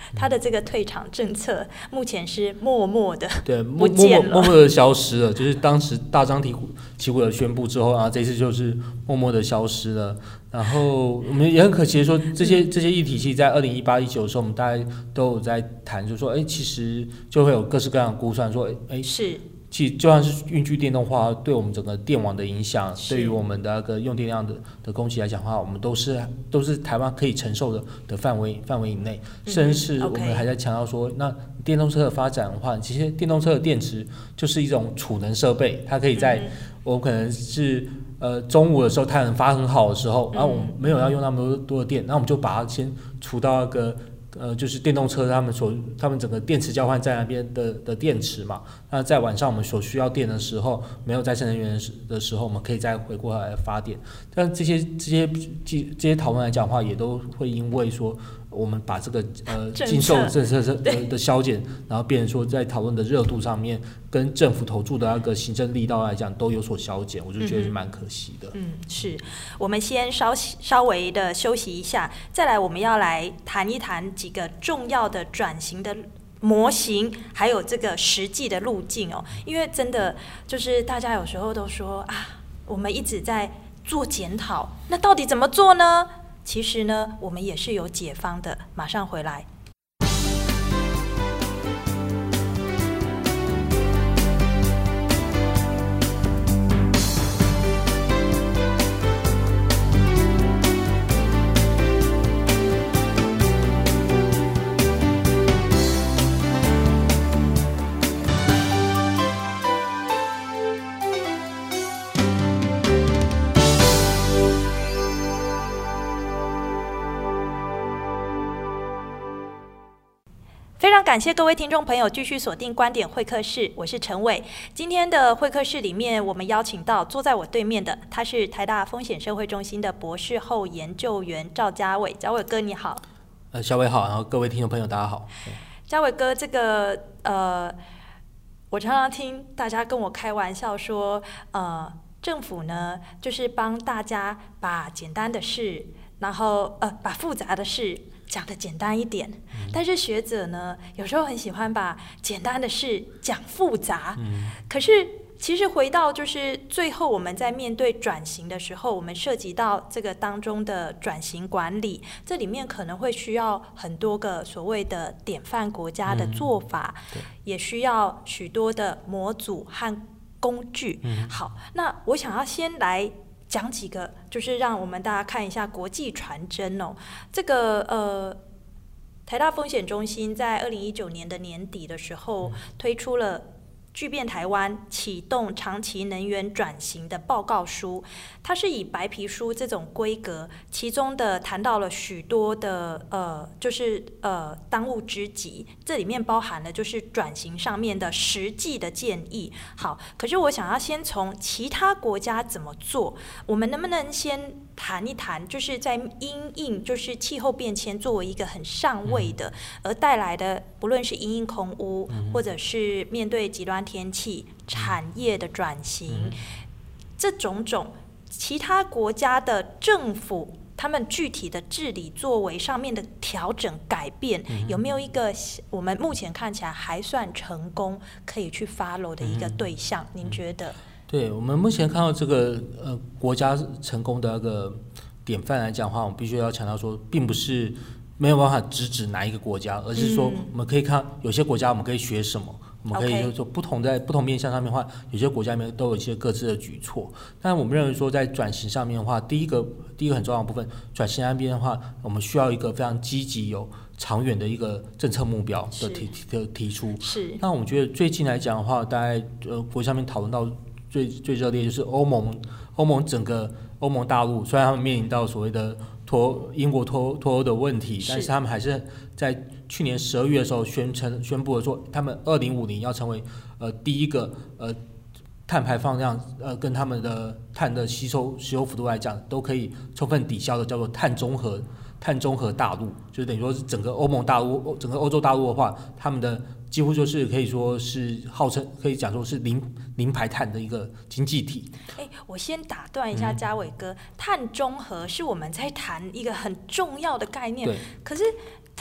A: 他的这个退场政策目前是默默的
B: 对，默默默默的消失了。就是当时大张旗鼓旗鼓的宣布之后啊，这次就是默默的消失了。然后我们也很可惜的说，这些这些议题，其实在二零一八一九的时候，我们大家都有在谈，就是说，哎，其实就会有各式各样的估算，说，哎，是。其实就算是运具电动化，对我们整个电网的影响，对于我们的那个用电量的的供给来讲的话，我们都是都是台湾可以承受的的范围范围以内。甚至是我们还在强调说，那电动车的发展的话，其实电动车的电池就是一种储能设备，它可以在我可能是呃中午的时候太阳发很好的时候，然后我们没有要用那么多多的电，那我们就把它先储到那个。呃，就是电动车他们所他们整个电池交换站那边的的电池嘛，那在晚上我们所需要电的时候，没有再生能源的时候，我们可以再回过来发电。但这些这些这这些讨论来讲的话，也都会因为说。我们把这个呃禁售政策的的削减，然后变成说在讨论的热度上面，跟政府投注的那个行政力道来讲都有所削减，我就觉得是蛮可惜的。
A: 嗯，是我们先稍稍微的休息一下，再来我们要来谈一谈几个重要的转型的模型，还有这个实际的路径哦。因为真的就是大家有时候都说啊，我们一直在做检讨，那到底怎么做呢？其实呢，我们也是有解方的。马上回来。感谢各位听众朋友继续锁定观点会客室，我是陈伟。今天的会客室里面，我们邀请到坐在我对面的，他是台大风险社会中心的博士后研究员赵家伟。家伟哥你好，
B: 呃，小伟好，然后各位听众朋友大家好。
A: 家伟哥，这个呃，我常常听大家跟我开玩笑说，呃，政府呢就是帮大家把简单的事，然后呃，把复杂的事。讲的简单一点，但是学者呢，有时候很喜欢把简单的事讲复杂。可是其实回到就是最后我们在面对转型的时候，我们涉及到这个当中的转型管理，这里面可能会需要很多个所谓的典范国家的做法，
B: 嗯、
A: 也需要许多的模组和工具。
B: 嗯、
A: 好，那我想要先来。讲几个，就是让我们大家看一下国际传真哦。这个呃，台大风险中心在二零一九年的年底的时候推出了。巨变台湾启动长期能源转型的报告书，它是以白皮书这种规格，其中的谈到了许多的呃，就是呃当务之急，这里面包含了就是转型上面的实际的建议。好，可是我想要先从其他国家怎么做，我们能不能先谈一谈，就是在因应就是气候变迁作为一个很上位的而带来的，不论是因应空污，或者是面对极端。天气产业的转型，这种种其他国家的政府，他们具体的治理作为上面的调整改变，有没有一个我们目前看起来还算成功可以去 follow 的一个对象？您觉得？
B: 对，我们目前看到这个呃国家成功的那个典范来讲的话，我们必须要强调说，并不是没有办法直指哪一个国家，而是说我们可以看有些国家我们可以学什么。我们可以就是说，不同在不同面向上面的话，有些国家里面都有一些各自的举措。但我们认为说，在转型上面的话，第一个第一个很重要的部分，转型那边的话，我们需要一个非常积极、有长远的一个政策目标的提的提出。
A: 是。
B: 那我们觉得最近来讲的话，大概呃国际上面讨论到最最热烈就是欧盟，欧盟整个欧盟大陆，虽然他们面临到所谓的脱英国脱脱欧的问题，但是他们还是在。去年十二月的时候宣称宣布了说，他们二零五零要成为呃第一个呃碳排放量呃跟他们的碳的吸收吸收幅度来讲都可以充分抵消的，叫做碳中和碳中和大陆，就等于说是整个欧盟大陆整个欧洲大陆的话，他们的几乎就是可以说是号称可以讲说是零零排碳的一个经济体。
A: 哎，我先打断一下嘉伟哥，嗯、碳中和是我们在谈一个很重要的概念，可是。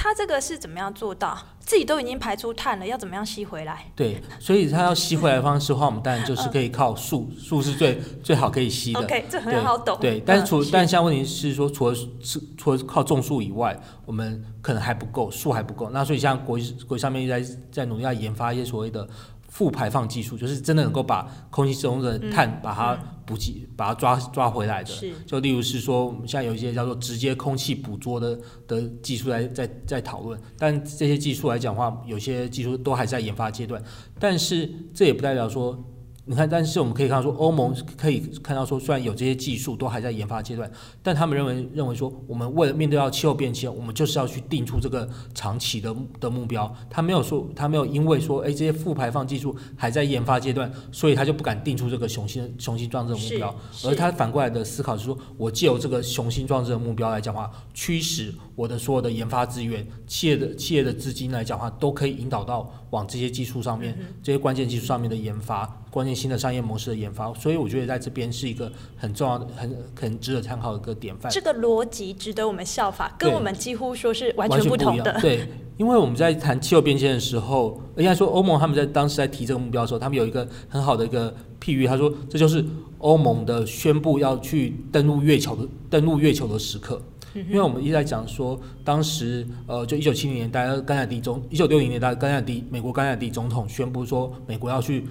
A: 他这个是怎么样做到？自己都已经排出碳了，要怎么样吸回来？
B: 对，所以它要吸回来的方式的话，我们当然就是可以靠树，树是最最好可以吸的。
A: OK，这很好懂。
B: 对，但是除但现在问题是说，除了是除了靠种树以外，我们可能还不够，树还不够。那所以像国际国际上面在在努力要研发一些所谓的。负排放技术就是真的能够把空气中的碳把它补给、把它抓抓回来的。就例如是说，我们现在有一些叫做直接空气捕捉的的技术来在在讨论，但这些技术来讲的话，有些技术都还在研发阶段。但是这也不代表说。你看，但是我们可以看到说，欧盟可以看到说，虽然有这些技术都还在研发阶段，但他们认为认为说，我们为了面对到气候变迁，我们就是要去定出这个长期的的目标。他没有说，他没有因为说，哎，这些负排放技术还在研发阶段，所以他就不敢定出这个雄心雄心壮志的目标。而他反过来的思考是说，我借由这个雄心壮志的目标来讲话，驱使我的所有的研发资源、企业的企业的资金来讲话，都可以引导到往这些技术上面、嗯、这些关键技术上面的研发。关键新的商业模式的研发，所以我觉得在这边是一个很重要的、很很值得参考的一个典范。
A: 这个逻辑值得我们效法，跟我们几乎说是完全不同的。
B: 对，因为我们在谈气候变迁的时候，应该说欧盟他们在当时在提这个目标的时候，他们有一个很好的一个譬喻，他说这就是欧盟的宣布要去登陆月球的登陆月球的时刻。因为我们一直在讲说，当时呃，就一九七零年代，甘乃迪总一九六零年代，甘乃迪美国甘乃迪总统宣布说，美国要去。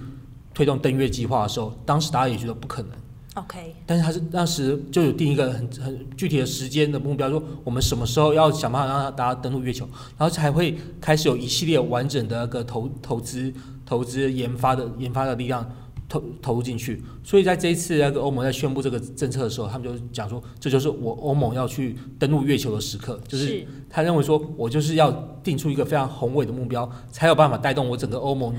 B: 推动登月计划的时候，当时大家也觉得不可能。
A: OK，
B: 但是他是当时就有定一个很很具体的时间的目标，说我们什么时候要想办法让大家登陆月球，然后才会开始有一系列完整的那个投投资投资研发的研发的力量投投入进去。所以在这一次那个欧盟在宣布这个政策的时候，他们就讲说，这就是我欧盟要去登陆月球的时刻，就是他认为说我就是要定出一个非常宏伟的目标，才有办法带动我整个欧盟。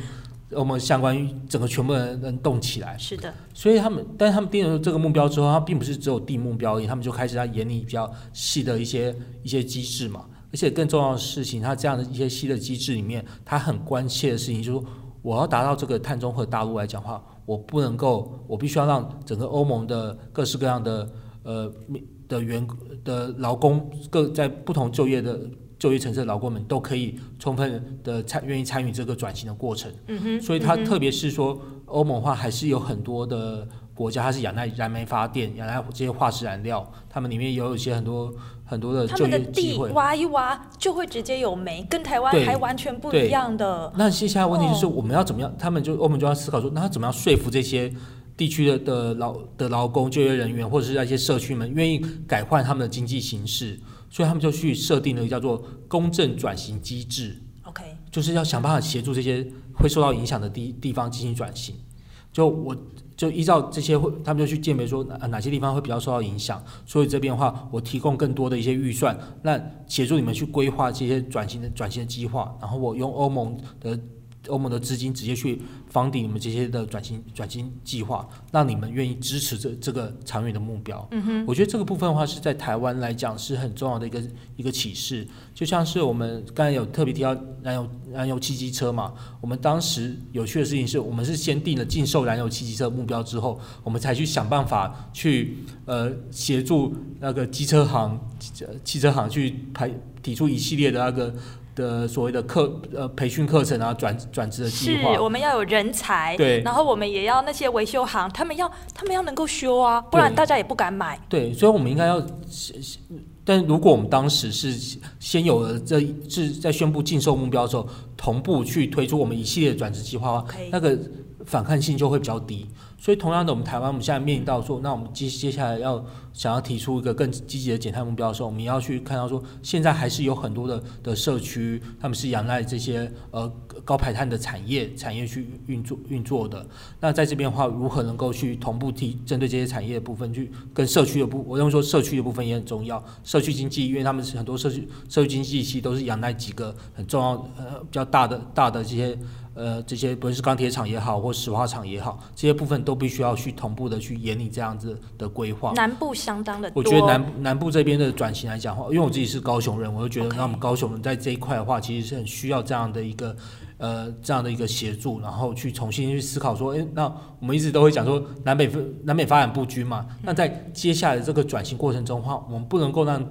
B: 欧盟相关于整个全部人能动起来，
A: 是的。
B: 所以他们，但是他们定了这个目标之后，他并不是只有定目标而已，他们就开始在研拟比较细的一些一些机制嘛。而且更重要的事情，他这样的一些细的机制里面，他很关切的事情就是说，我要达到这个碳中和大陆来讲的话，我不能够，我必须要让整个欧盟的各式各样的呃的员的劳工各在不同就业的。就业城市的劳工们都可以充分的参愿意参与这个转型的过程，嗯哼，所以他特别是说，欧盟的话还是有很多的国家，它是仰赖燃煤发电，仰赖这些化石燃料，他们里面也有一些很多很多的就业机会。他们的地
A: 挖一挖就会直接有煤，跟台湾还完全不一样的。
B: 那接下来问题就是我们要怎么样？哦、他们就我们就要思考说，那他怎么样说服这些地区的的劳的劳工、就业人员，或者是那些社区们愿意改换他们的经济形式？所以他们就去设定了一个叫做公正转型机制。
A: OK，
B: 就是要想办法协助这些会受到影响的地地方进行转型。就我就依照这些会，他们就去鉴别说哪哪些地方会比较受到影响，所以这边的话，我提供更多的一些预算，那协助你们去规划这些转型的转型的计划，然后我用欧盟的。欧盟的资金直接去 funding 你们这些的转型转型计划，让你们愿意支持这这个长远的目标。
A: 嗯哼，
B: 我觉得这个部分的话是在台湾来讲是很重要的一个一个启示。就像是我们刚才有特别提到燃油燃油汽机车嘛，我们当时有趣的事情是我们是先定了禁售燃油汽机车目标之后，我们才去想办法去呃协助那个机车行汽车行去排提出一系列的那个。的所谓的课呃培训课程啊，转转职的计划，
A: 是我们要有人才，
B: 对，
A: 然后我们也要那些维修行，他们要他们要能够修啊，不然大家也不敢买。
B: 对，所以我们应该要，但如果我们当时是先有了这是在宣布禁售目标的时候，同步去推出我们一系列转职计划的话，Okay. 那个反抗性就会比较低。所以，同样的，我们台湾，我们现在面临到说，那我们接接下来要想要提出一个更积极的减碳目标的时候，我们要去看到说，现在还是有很多的的社区，他们是仰赖这些呃高排碳的产业产业去运作运作的。那在这边的话，如何能够去同步提针对这些产业的部分，去跟社区的部，我认为说社区的部分也很重要。社区经济，因为他们是很多社区社区经济其实都是仰赖几个很重要呃比较大的大的这些。呃，这些不论是钢铁厂也好，或石化厂也好，这些部分都必须要去同步的去研拟这样子的规划。
A: 南部相当的多。
B: 我觉得南南部这边的转型来讲的话，因为我自己是高雄人，我就觉得那我们高雄人在这一块的话，其实是很需要这样的一个呃这样的一个协助，然后去重新去思考说，诶，那我们一直都会讲说南北南北发展不均嘛，那在接下来这个转型过程中的话，我们不能够让。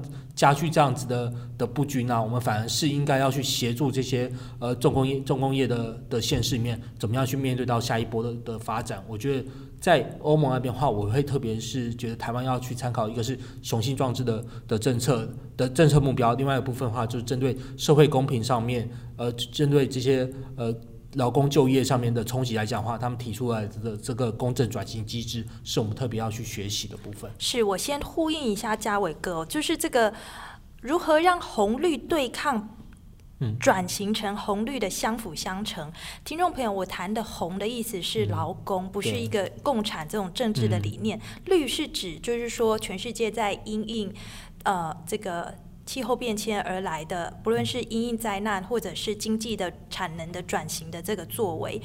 B: 加剧这样子的的不均啊，我们反而是应该要去协助这些呃重工业重工业的的县市里面，怎么样去面对到下一波的的发展？我觉得在欧盟那边的话，我会特别是觉得台湾要去参考一个是雄心壮志的的政策的政策目标，另外一部分的话就是针对社会公平上面，呃，针对这些呃劳工就业上面的冲击来讲的话，他们提出来的这个公正转型机制，是我们特别要去学习的部分。
A: 是我先呼应一下嘉伟哥，就是这个如何让红绿对抗，转型成红绿的相辅相成。嗯、听众朋友，我谈的红的意思是劳工，嗯、不是一个共产这种政治的理念。嗯、绿是指就是说全世界在因应呃这个。气候变迁而来的，不论是因应灾难，或者是经济的产能的转型的这个作为，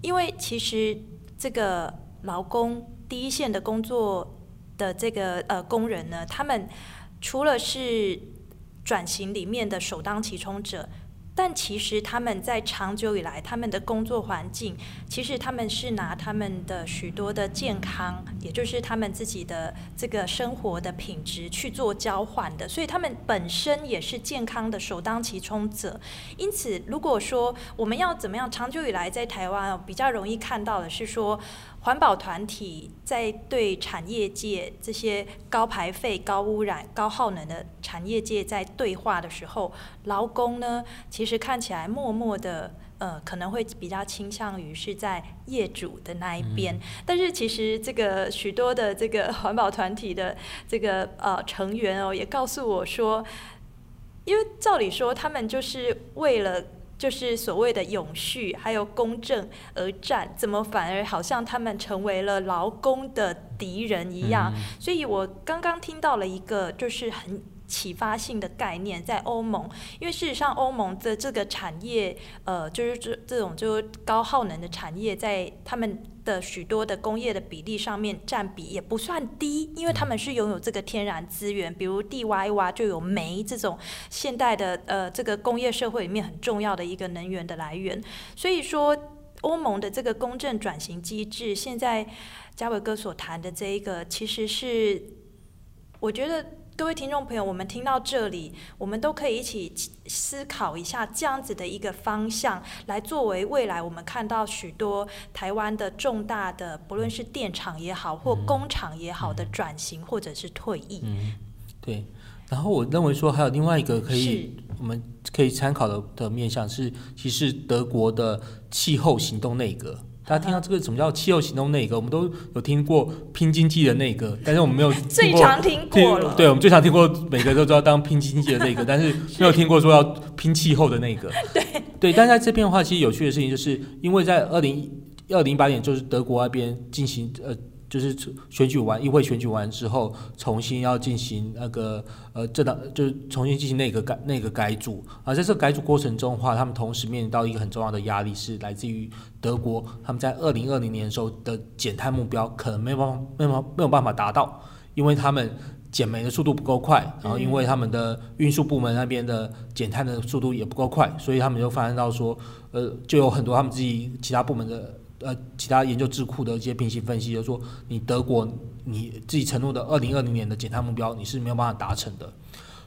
A: 因为其实这个劳工第一线的工作的这个呃工人呢，他们除了是转型里面的首当其冲者。但其实他们在长久以来，他们的工作环境，其实他们是拿他们的许多的健康，也就是他们自己的这个生活的品质去做交换的，所以他们本身也是健康的首当其冲者。因此，如果说我们要怎么样，长久以来在台湾比较容易看到的是说。环保团体在对产业界这些高排废、高污染、高耗能的产业界在对话的时候，劳工呢，其实看起来默默的，呃，可能会比较倾向于是在业主的那一边。嗯、但是其实这个许多的这个环保团体的这个呃成员哦，也告诉我说，因为照理说他们就是为了。就是所谓的永续还有公正而战，怎么反而好像他们成为了劳工的敌人一样？嗯、所以我刚刚听到了一个就是很启发性的概念，在欧盟，因为事实上欧盟的这个产业，呃，就是这这种就是高耗能的产业，在他们。的许多的工业的比例上面占比也不算低，因为他们是拥有这个天然资源，比如地挖一挖就有煤这种现代的呃这个工业社会里面很重要的一个能源的来源。所以说，欧盟的这个公正转型机制，现在嘉伟哥所谈的这一个，其实是我觉得各位听众朋友，我们听到这里，我们都可以一起思考一下这样子的一个方向，来作为未来我们看到许多台湾的重大的，不论是电厂也好，或工厂也好的转型或者是退役。
B: 嗯，对。然后我认为说还有另外一个可以我们可以参考的的面向是，其实德国的气候行动内阁。大家听到这个什么叫气候行动那个？我们都有听过拼经济的那个，但是我们没有
A: 最常听过了。
B: 对，我们最常听过，每个都知道当拼经济的那个，但是没有听过说要拼气候的那个。
A: 对
B: 对，但在这边的话，其实有趣的事情就是，因为在二零二零一八年，就是德国那边进行呃。就是选举完，议会选举完之后，重新要进行那个呃政党，就是重新进行那个改那个改组。而在这个改组过程中的话，他们同时面临到一个很重要的压力，是来自于德国，他们在二零二零年时候的减碳目标可能没有办法、没有办法、没有办法达到，因为他们减煤的速度不够快，然后因为他们的运输部门那边的减碳的速度也不够快，所以他们就发现到说，呃，就有很多他们自己其他部门的。呃，其他研究智库的一些平行分析，就是说，你德国你自己承诺的二零二零年的减碳目标，你是没有办法达成的。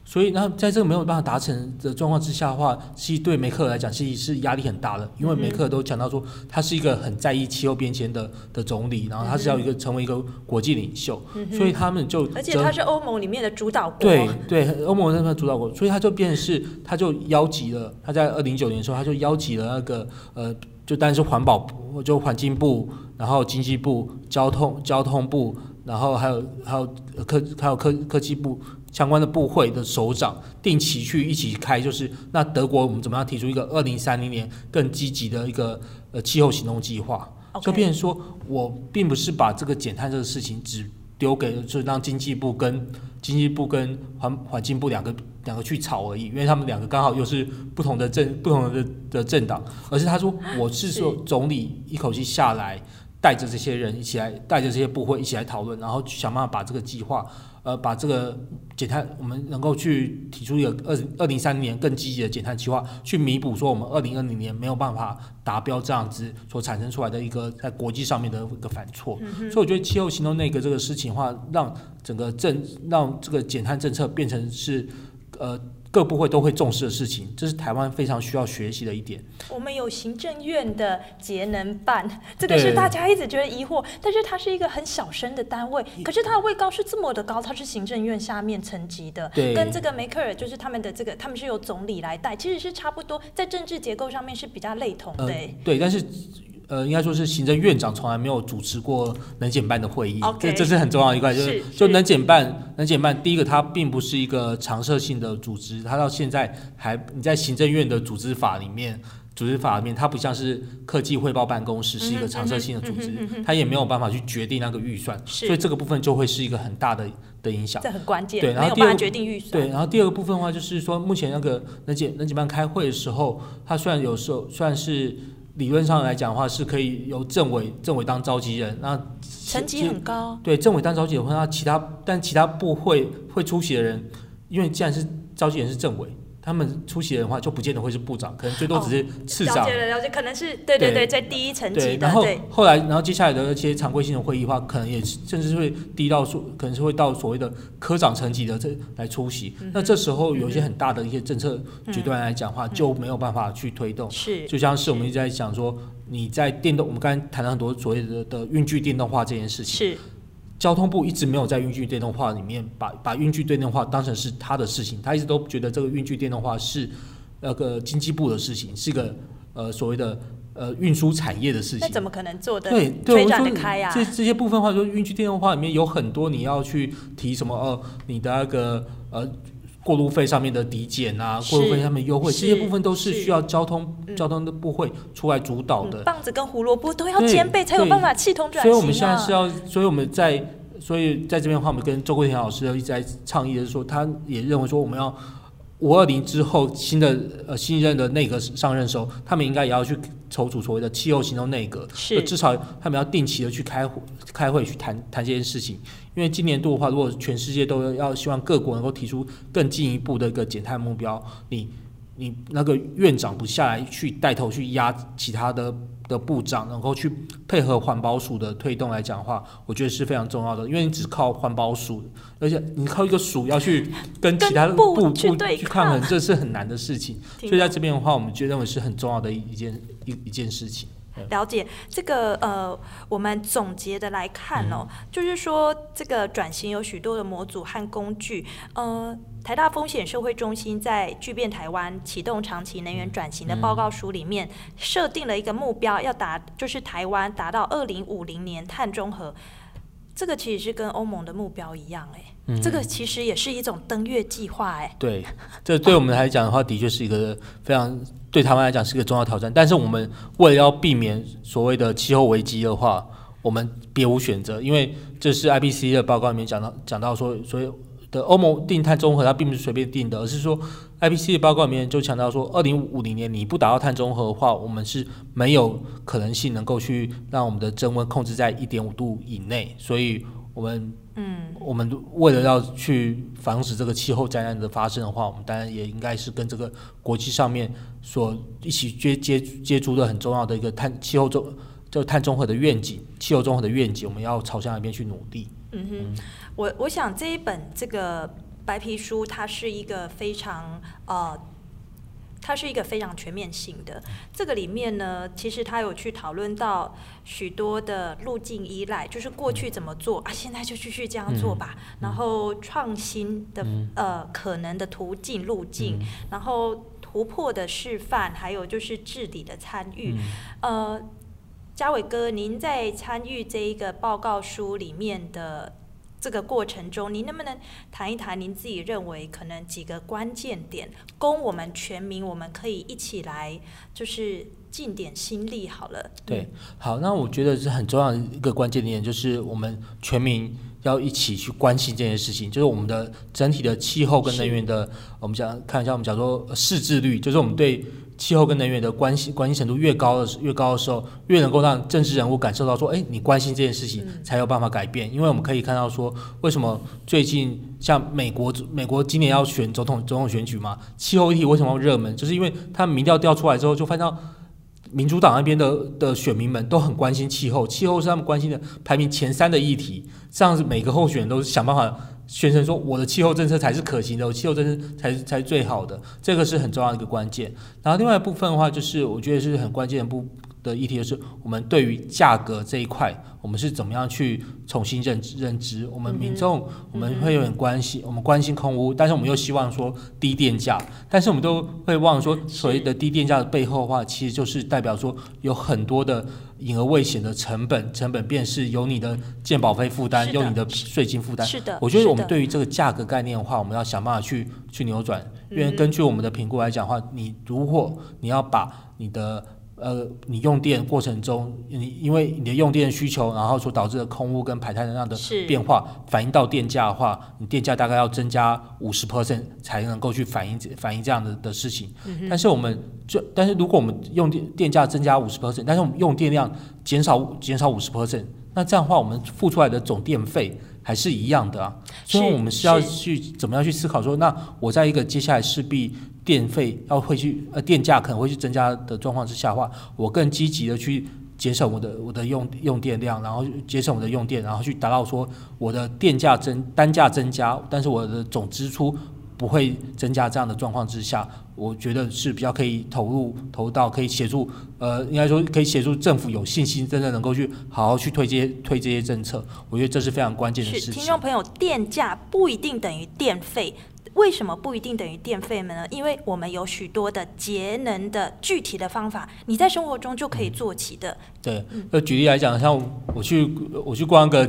B: 所以，那在这个没有办法达成的状况之下的话，其实对梅克尔来讲，其实是压力很大的。因为梅克尔都讲到说，他是一个很在意气候变迁的的总理，然后他是要一个成为一个国际领袖，所以他们就
A: 而且他是欧盟里面的主导国，
B: 对对，欧盟那边主导国，所以他就变成是，他就邀集了，他在二零一九年的时候，他就邀集了那个呃。就单是环保部，就环境部，然后经济部、交通交通部，然后还有还有科还有科科技部相关的部会的首长，定期去一起开，就是那德国我们怎么样提出一个二零三零年更积极的一个呃气候行动计划.就变成说我并不是把这个减碳这个事情只丢给，就是让经济部跟经济部跟环环境部两个。两个去吵而已，因为他们两个刚好又是不同的政不同的的政党，而是他说我是说总理一口气下来，带着这些人一起来，带着这些部会一起来讨论，然后想办法把这个计划，呃，把这个减碳，我们能够去提出一个二二零三零年更积极的减碳计划，去弥补说我们二零二零年没有办法达标这样子所产生出来的一个在国际上面的一个反错。嗯、所以我觉得气候行动内阁这个事情的话，让整个政让这个减碳政策变成是。呃，各部会都会重视的事情，这是台湾非常需要学习的一点。
A: 我们有行政院的节能办，这个是大家一直觉得疑惑，但是它是一个很小声的单位，可是它的位高是这么的高，它是行政院下面层级的，跟这个梅克尔就是他们的这个，他们是由总理来带，其实是差不多，在政治结构上面是比较类同的。呃、对，
B: 但是。呃，应该说是行政院长从来没有主持过能减办的会议，Okay. 这这是很重要的一块，就是就能减办，能减办，第一个它并不是一个常设性的组织，它到现在还你在行政院的组织法里面，组织法里面它不像是科技汇报办公室是一个常设性的组织，它也没有办法去决定那个预算，所以这个部分就会是一个很大的的影响，
A: 这很关键，
B: 对，然后
A: 第二个决定预算，
B: 对，然后第二个部分的话就是说，目前那个能减能减办开会的时候，它虽然有时候算是。理论上来讲的话，是可以由政委政委当召集人，那
A: 层级很高。
B: 对，政委当召集人那其他但其他部会会出席的人，因为既然是召集人是政委。他们出席的话，就不见得会是部长，可能最多只是次长。
A: 哦、了解了，了解，可能是对对对，在第一层级的。
B: 对，然后后来，然后接下来的一些常规性的会议的话，可能也甚至是会低到所，可能是会到所谓的科长层级的这来出席。嗯、那这时候有一些很大的一些政策决断来讲的话，嗯、就没有办法去推动。是，就像是我们一直在讲说，你在电动，我们刚才谈了很多所谓的的运具电动化这件事情。是。交通部一直没有在运具电动化里面把把运具电动化当成是他的事情，他一直都觉得这个运具电动化是那个经济部的事情，是一个呃所谓的呃运输产业的事情。那
A: 怎么可能做的
B: 对
A: 对，我说开呀？
B: 这这些部分的话，说运具电动化里面有很多你要去提什么呃你的那个呃。过路费上面的抵减啊，过路费上面优惠，这些部分都是需要交通交通的部会出来主导的。
A: 棒子跟胡萝卜都要兼备，才有办法系统转。
B: 所以我们现在是要，所以我们在，所以在这边的话，我们跟周桂田老师一直在倡议的是说，他也认为说，我们要五二零之后新的呃新任的内阁上任时候，他们应该也要去筹组所谓的气候行动内阁，是至少他们要定期的去开会开会去谈谈这件事情。因为今年度的话，如果全世界都要希望各国能够提出更进一步的一个减碳目标，你你那个院长不下来去带头去压其他的的部长能够去配合环保署的推动来讲的话，我觉得是非常重要的。因为你只靠环保署，而且你靠一个署要去跟 其他的部部去抗衡，这是很难的事情。所以在这边的话，我们就认为是很重要的一一件一一件事情。
A: 了解这个呃，我们总结的来看哦，嗯、就是说这个转型有许多的模组和工具。呃，台大风险社会中心在《巨变台湾启动长期能源转型》的报告书里面，设定了一个目标，要达就是台湾达到二零五零年碳中和。这个其实是跟欧盟的目标一样，哎、嗯，这个其实也是一种登月计划，哎。对，
B: 这对我们来讲的话，的确是一个非常。对台湾来讲是一个重要挑战，但是我们为了要避免所谓的气候危机的话，我们别无选择，因为这是 IPCC 的报告里面讲到讲到说，所以的欧盟定碳中和它并不是随便定的，而是说 IPCC 的报告里面就强调说，二零五零年你不达到碳中和的话，我们是没有可能性能够去让我们的增温控制在一点五度以内，所以我们。嗯，我们为了要去防止这个气候灾难的发生的话，我们当然也应该是跟这个国际上面所一起接接接触的很重要的一个碳气候中就碳中和的愿景，气候中和的愿景，我们要朝向那边去努力。
A: 嗯哼，嗯我我想这一本这个白皮书，它是一个非常呃。它是一个非常全面性的，这个里面呢，其实它有去讨论到许多的路径依赖，就是过去怎么做啊，现在就继续这样做吧。嗯、然后创新的、嗯、呃可能的途径路径，嗯、然后突破的示范，还有就是治理的参与。嗯、呃，嘉伟哥，您在参与这一个报告书里面的。这个过程中，您能不能谈一谈您自己认为可能几个关键点，供我们全民，我们可以一起来就是尽点心力好了。
B: 对，好，那我觉得是很重要的一个关键点，就是我们全民要一起去关心这件事情，就是我们的整体的气候跟能源的，我们讲看一下，我们讲说识字率，就是我们对。气候跟能源的关系关心程度越高的越高的时候，越能够让政治人物感受到说，哎，你关心这件事情，才有办法改变。因为我们可以看到说，为什么最近像美国，美国今年要选总统总统选举嘛，气候议题为什么热门？就是因为他们民调调出来之后，就发现到民主党那边的的选民们都很关心气候，气候是他们关心的排名前三的议题。这样子每个候选人都想办法。宣称说我的气候政策才是可行的，我气候政策才是才是最好的，这个是很重要的一个关键。然后另外一部分的话，就是我觉得是很关键的部的议题，就是我们对于价格这一块，我们是怎么样去重新认知认知？我们民众我们会有点关心，我们关心空屋，但是我们又希望说低电价，但是我们都会忘了说，所谓的低电价的背后的话，其实就是代表说有很多的。隐而未显的成本，成本便是由你的健保费负担，由你的税金负担。
A: 是的，
B: 我觉得我们对于这个价格概念的话，我们要想办法去去扭转。因为根据我们的评估来讲的话，你如果你要把你的呃，你用电过程中，你因为你的用电需求，然后所导致的空污跟排碳能量的变化，反映到电价的话，你电价大概要增加五十 percent 才能够去反映反映这样的的事情。嗯、但是我们就，但是如果我们用电电价增加五十 percent，但是我们用电量减少减少五十 percent，那这样的话，我们付出来的总电费还是一样的啊。所以我们是要去怎么样去思考说，那我在一个接下来势必。电费要会去呃，电价可能会去增加的状况之下的话，我更积极的去节省我的我的用用电量，然后节省我的用电，然后去达到说我的电价增单价增加，但是我的总支出不会增加这样的状况之下，我觉得是比较可以投入投到可以协助呃，应该说可以协助政府有信心真的能够去好好去推这些推这些政策，我觉得这是非常关键的事情。
A: 听众朋友，电价不一定等于电费。为什么不一定等于电费呢？因为我们有许多的节能的具体的方法，你在生活中就可以做起的。
B: 嗯、对，就举例来讲，像我去我去逛个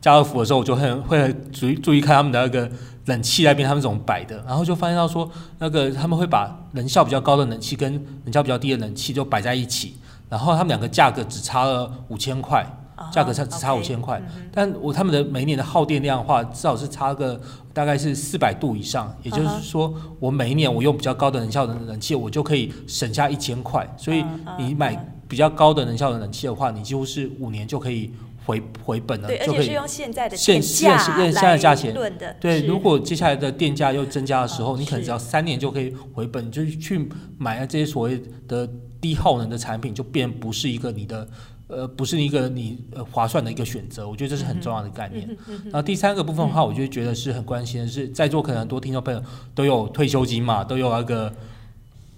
B: 家乐福的时候，我就很会注意注意看他们的那个冷气那边他们怎么摆的，然后就发现到说，那个他们会把能效比较高的冷气跟能效比较低的冷气就摆在一起，然后他们两个价格只差了五千块。价格差只差五千块，但我他们的每年的耗电量的话，至少是差个大概是四百度以上。也就是说，我每一年我用比较高的能效的冷气，我就可以省下一千块。所以你买比较高的能效的冷气的话，你几乎是五年就可以回回本了，就可以
A: 用现在的现现
B: 现在的价钱。对，如果接下来的电价又增加的时候，你可能只要三年就可以回本，就去买了这些所谓的。低耗能的产品就变不是一个你的。呃，不是一个你呃划算的一个选择，我觉得这是很重要的概念。嗯嗯嗯、然后第三个部分的话，我就觉得是很关心的是，在座可能很多听众朋友都有退休金嘛，都有那个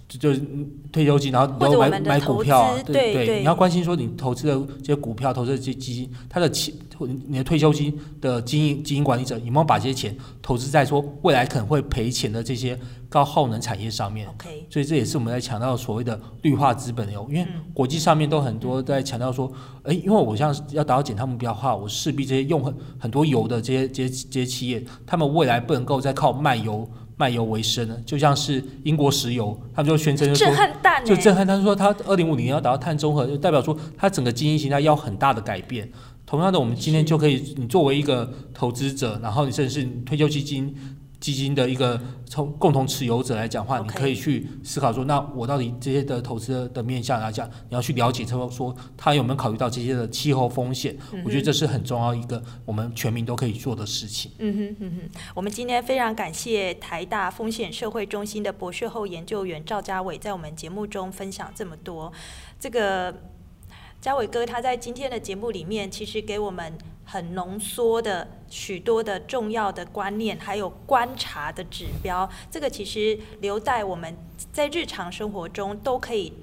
B: 就就退休金，然后都买买股票，对对，对，你要关心说你投资的这些股票，投资的这些基金，它的钱，你的退休金的经营经营管理者有没有把这些钱投资在说未来可能会赔钱的这些。高耗能产业上面所以这也是我们在强调所谓的绿化资本流，因为国际上面都很多在强调说，哎、嗯，因为我像要达到减碳目标的话，我势必这些用很很多油的这些这些这些企业，他们未来不能够再靠卖油卖油为生呢，就像是英国石油，他们就宣称就说，就震撼，他说他二零五零年要达到碳中和，就代表说他整个经营形态要很大的改变。同样的，我们今天就可以，你作为一个投资者，然后你甚至是退休基金。基金的一个从共同持有者来讲话你可以去思考说，那我到底这些的投资的面向来讲，你要去了解，他说他有没有考虑到这些的气候风险？嗯、我觉得这是很重要一个我们全民都可以做的事情。
A: 嗯哼嗯哼，我们今天非常感谢台大风险社会中心的博士后研究员赵家伟在我们节目中分享这么多。这个家伟哥他在今天的节目里面，其实给我们。很浓缩的许多的重要的观念，还有观察的指标，这个其实留在我们在日常生活中都可以，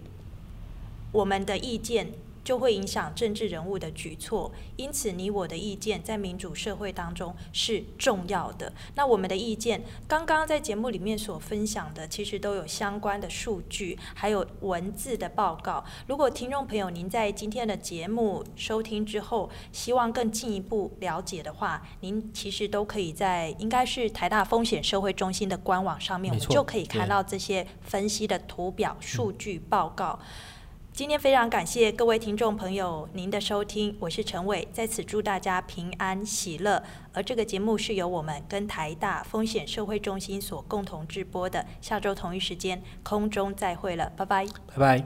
A: 我们的意见。就会影响政治人物的举措，因此你我的意见在民主社会当中是重要的。那我们的意见，刚刚在节目里面所分享的，其实都有相关的数据，还有文字的报告。如果听众朋友您在今天的节目收听之后，希望更进一步了解的话，您其实都可以在应该是台大风险社会中心的官网上面，我们就可以看到这些分析的图表、数据报告。今天非常感谢各位听众朋友您的收听我是陈伟在此祝大家平安喜乐。而这个节目是由我们跟台大风险社会中心所共同制播的下周同一时间空中再会了拜拜。
B: 拜拜。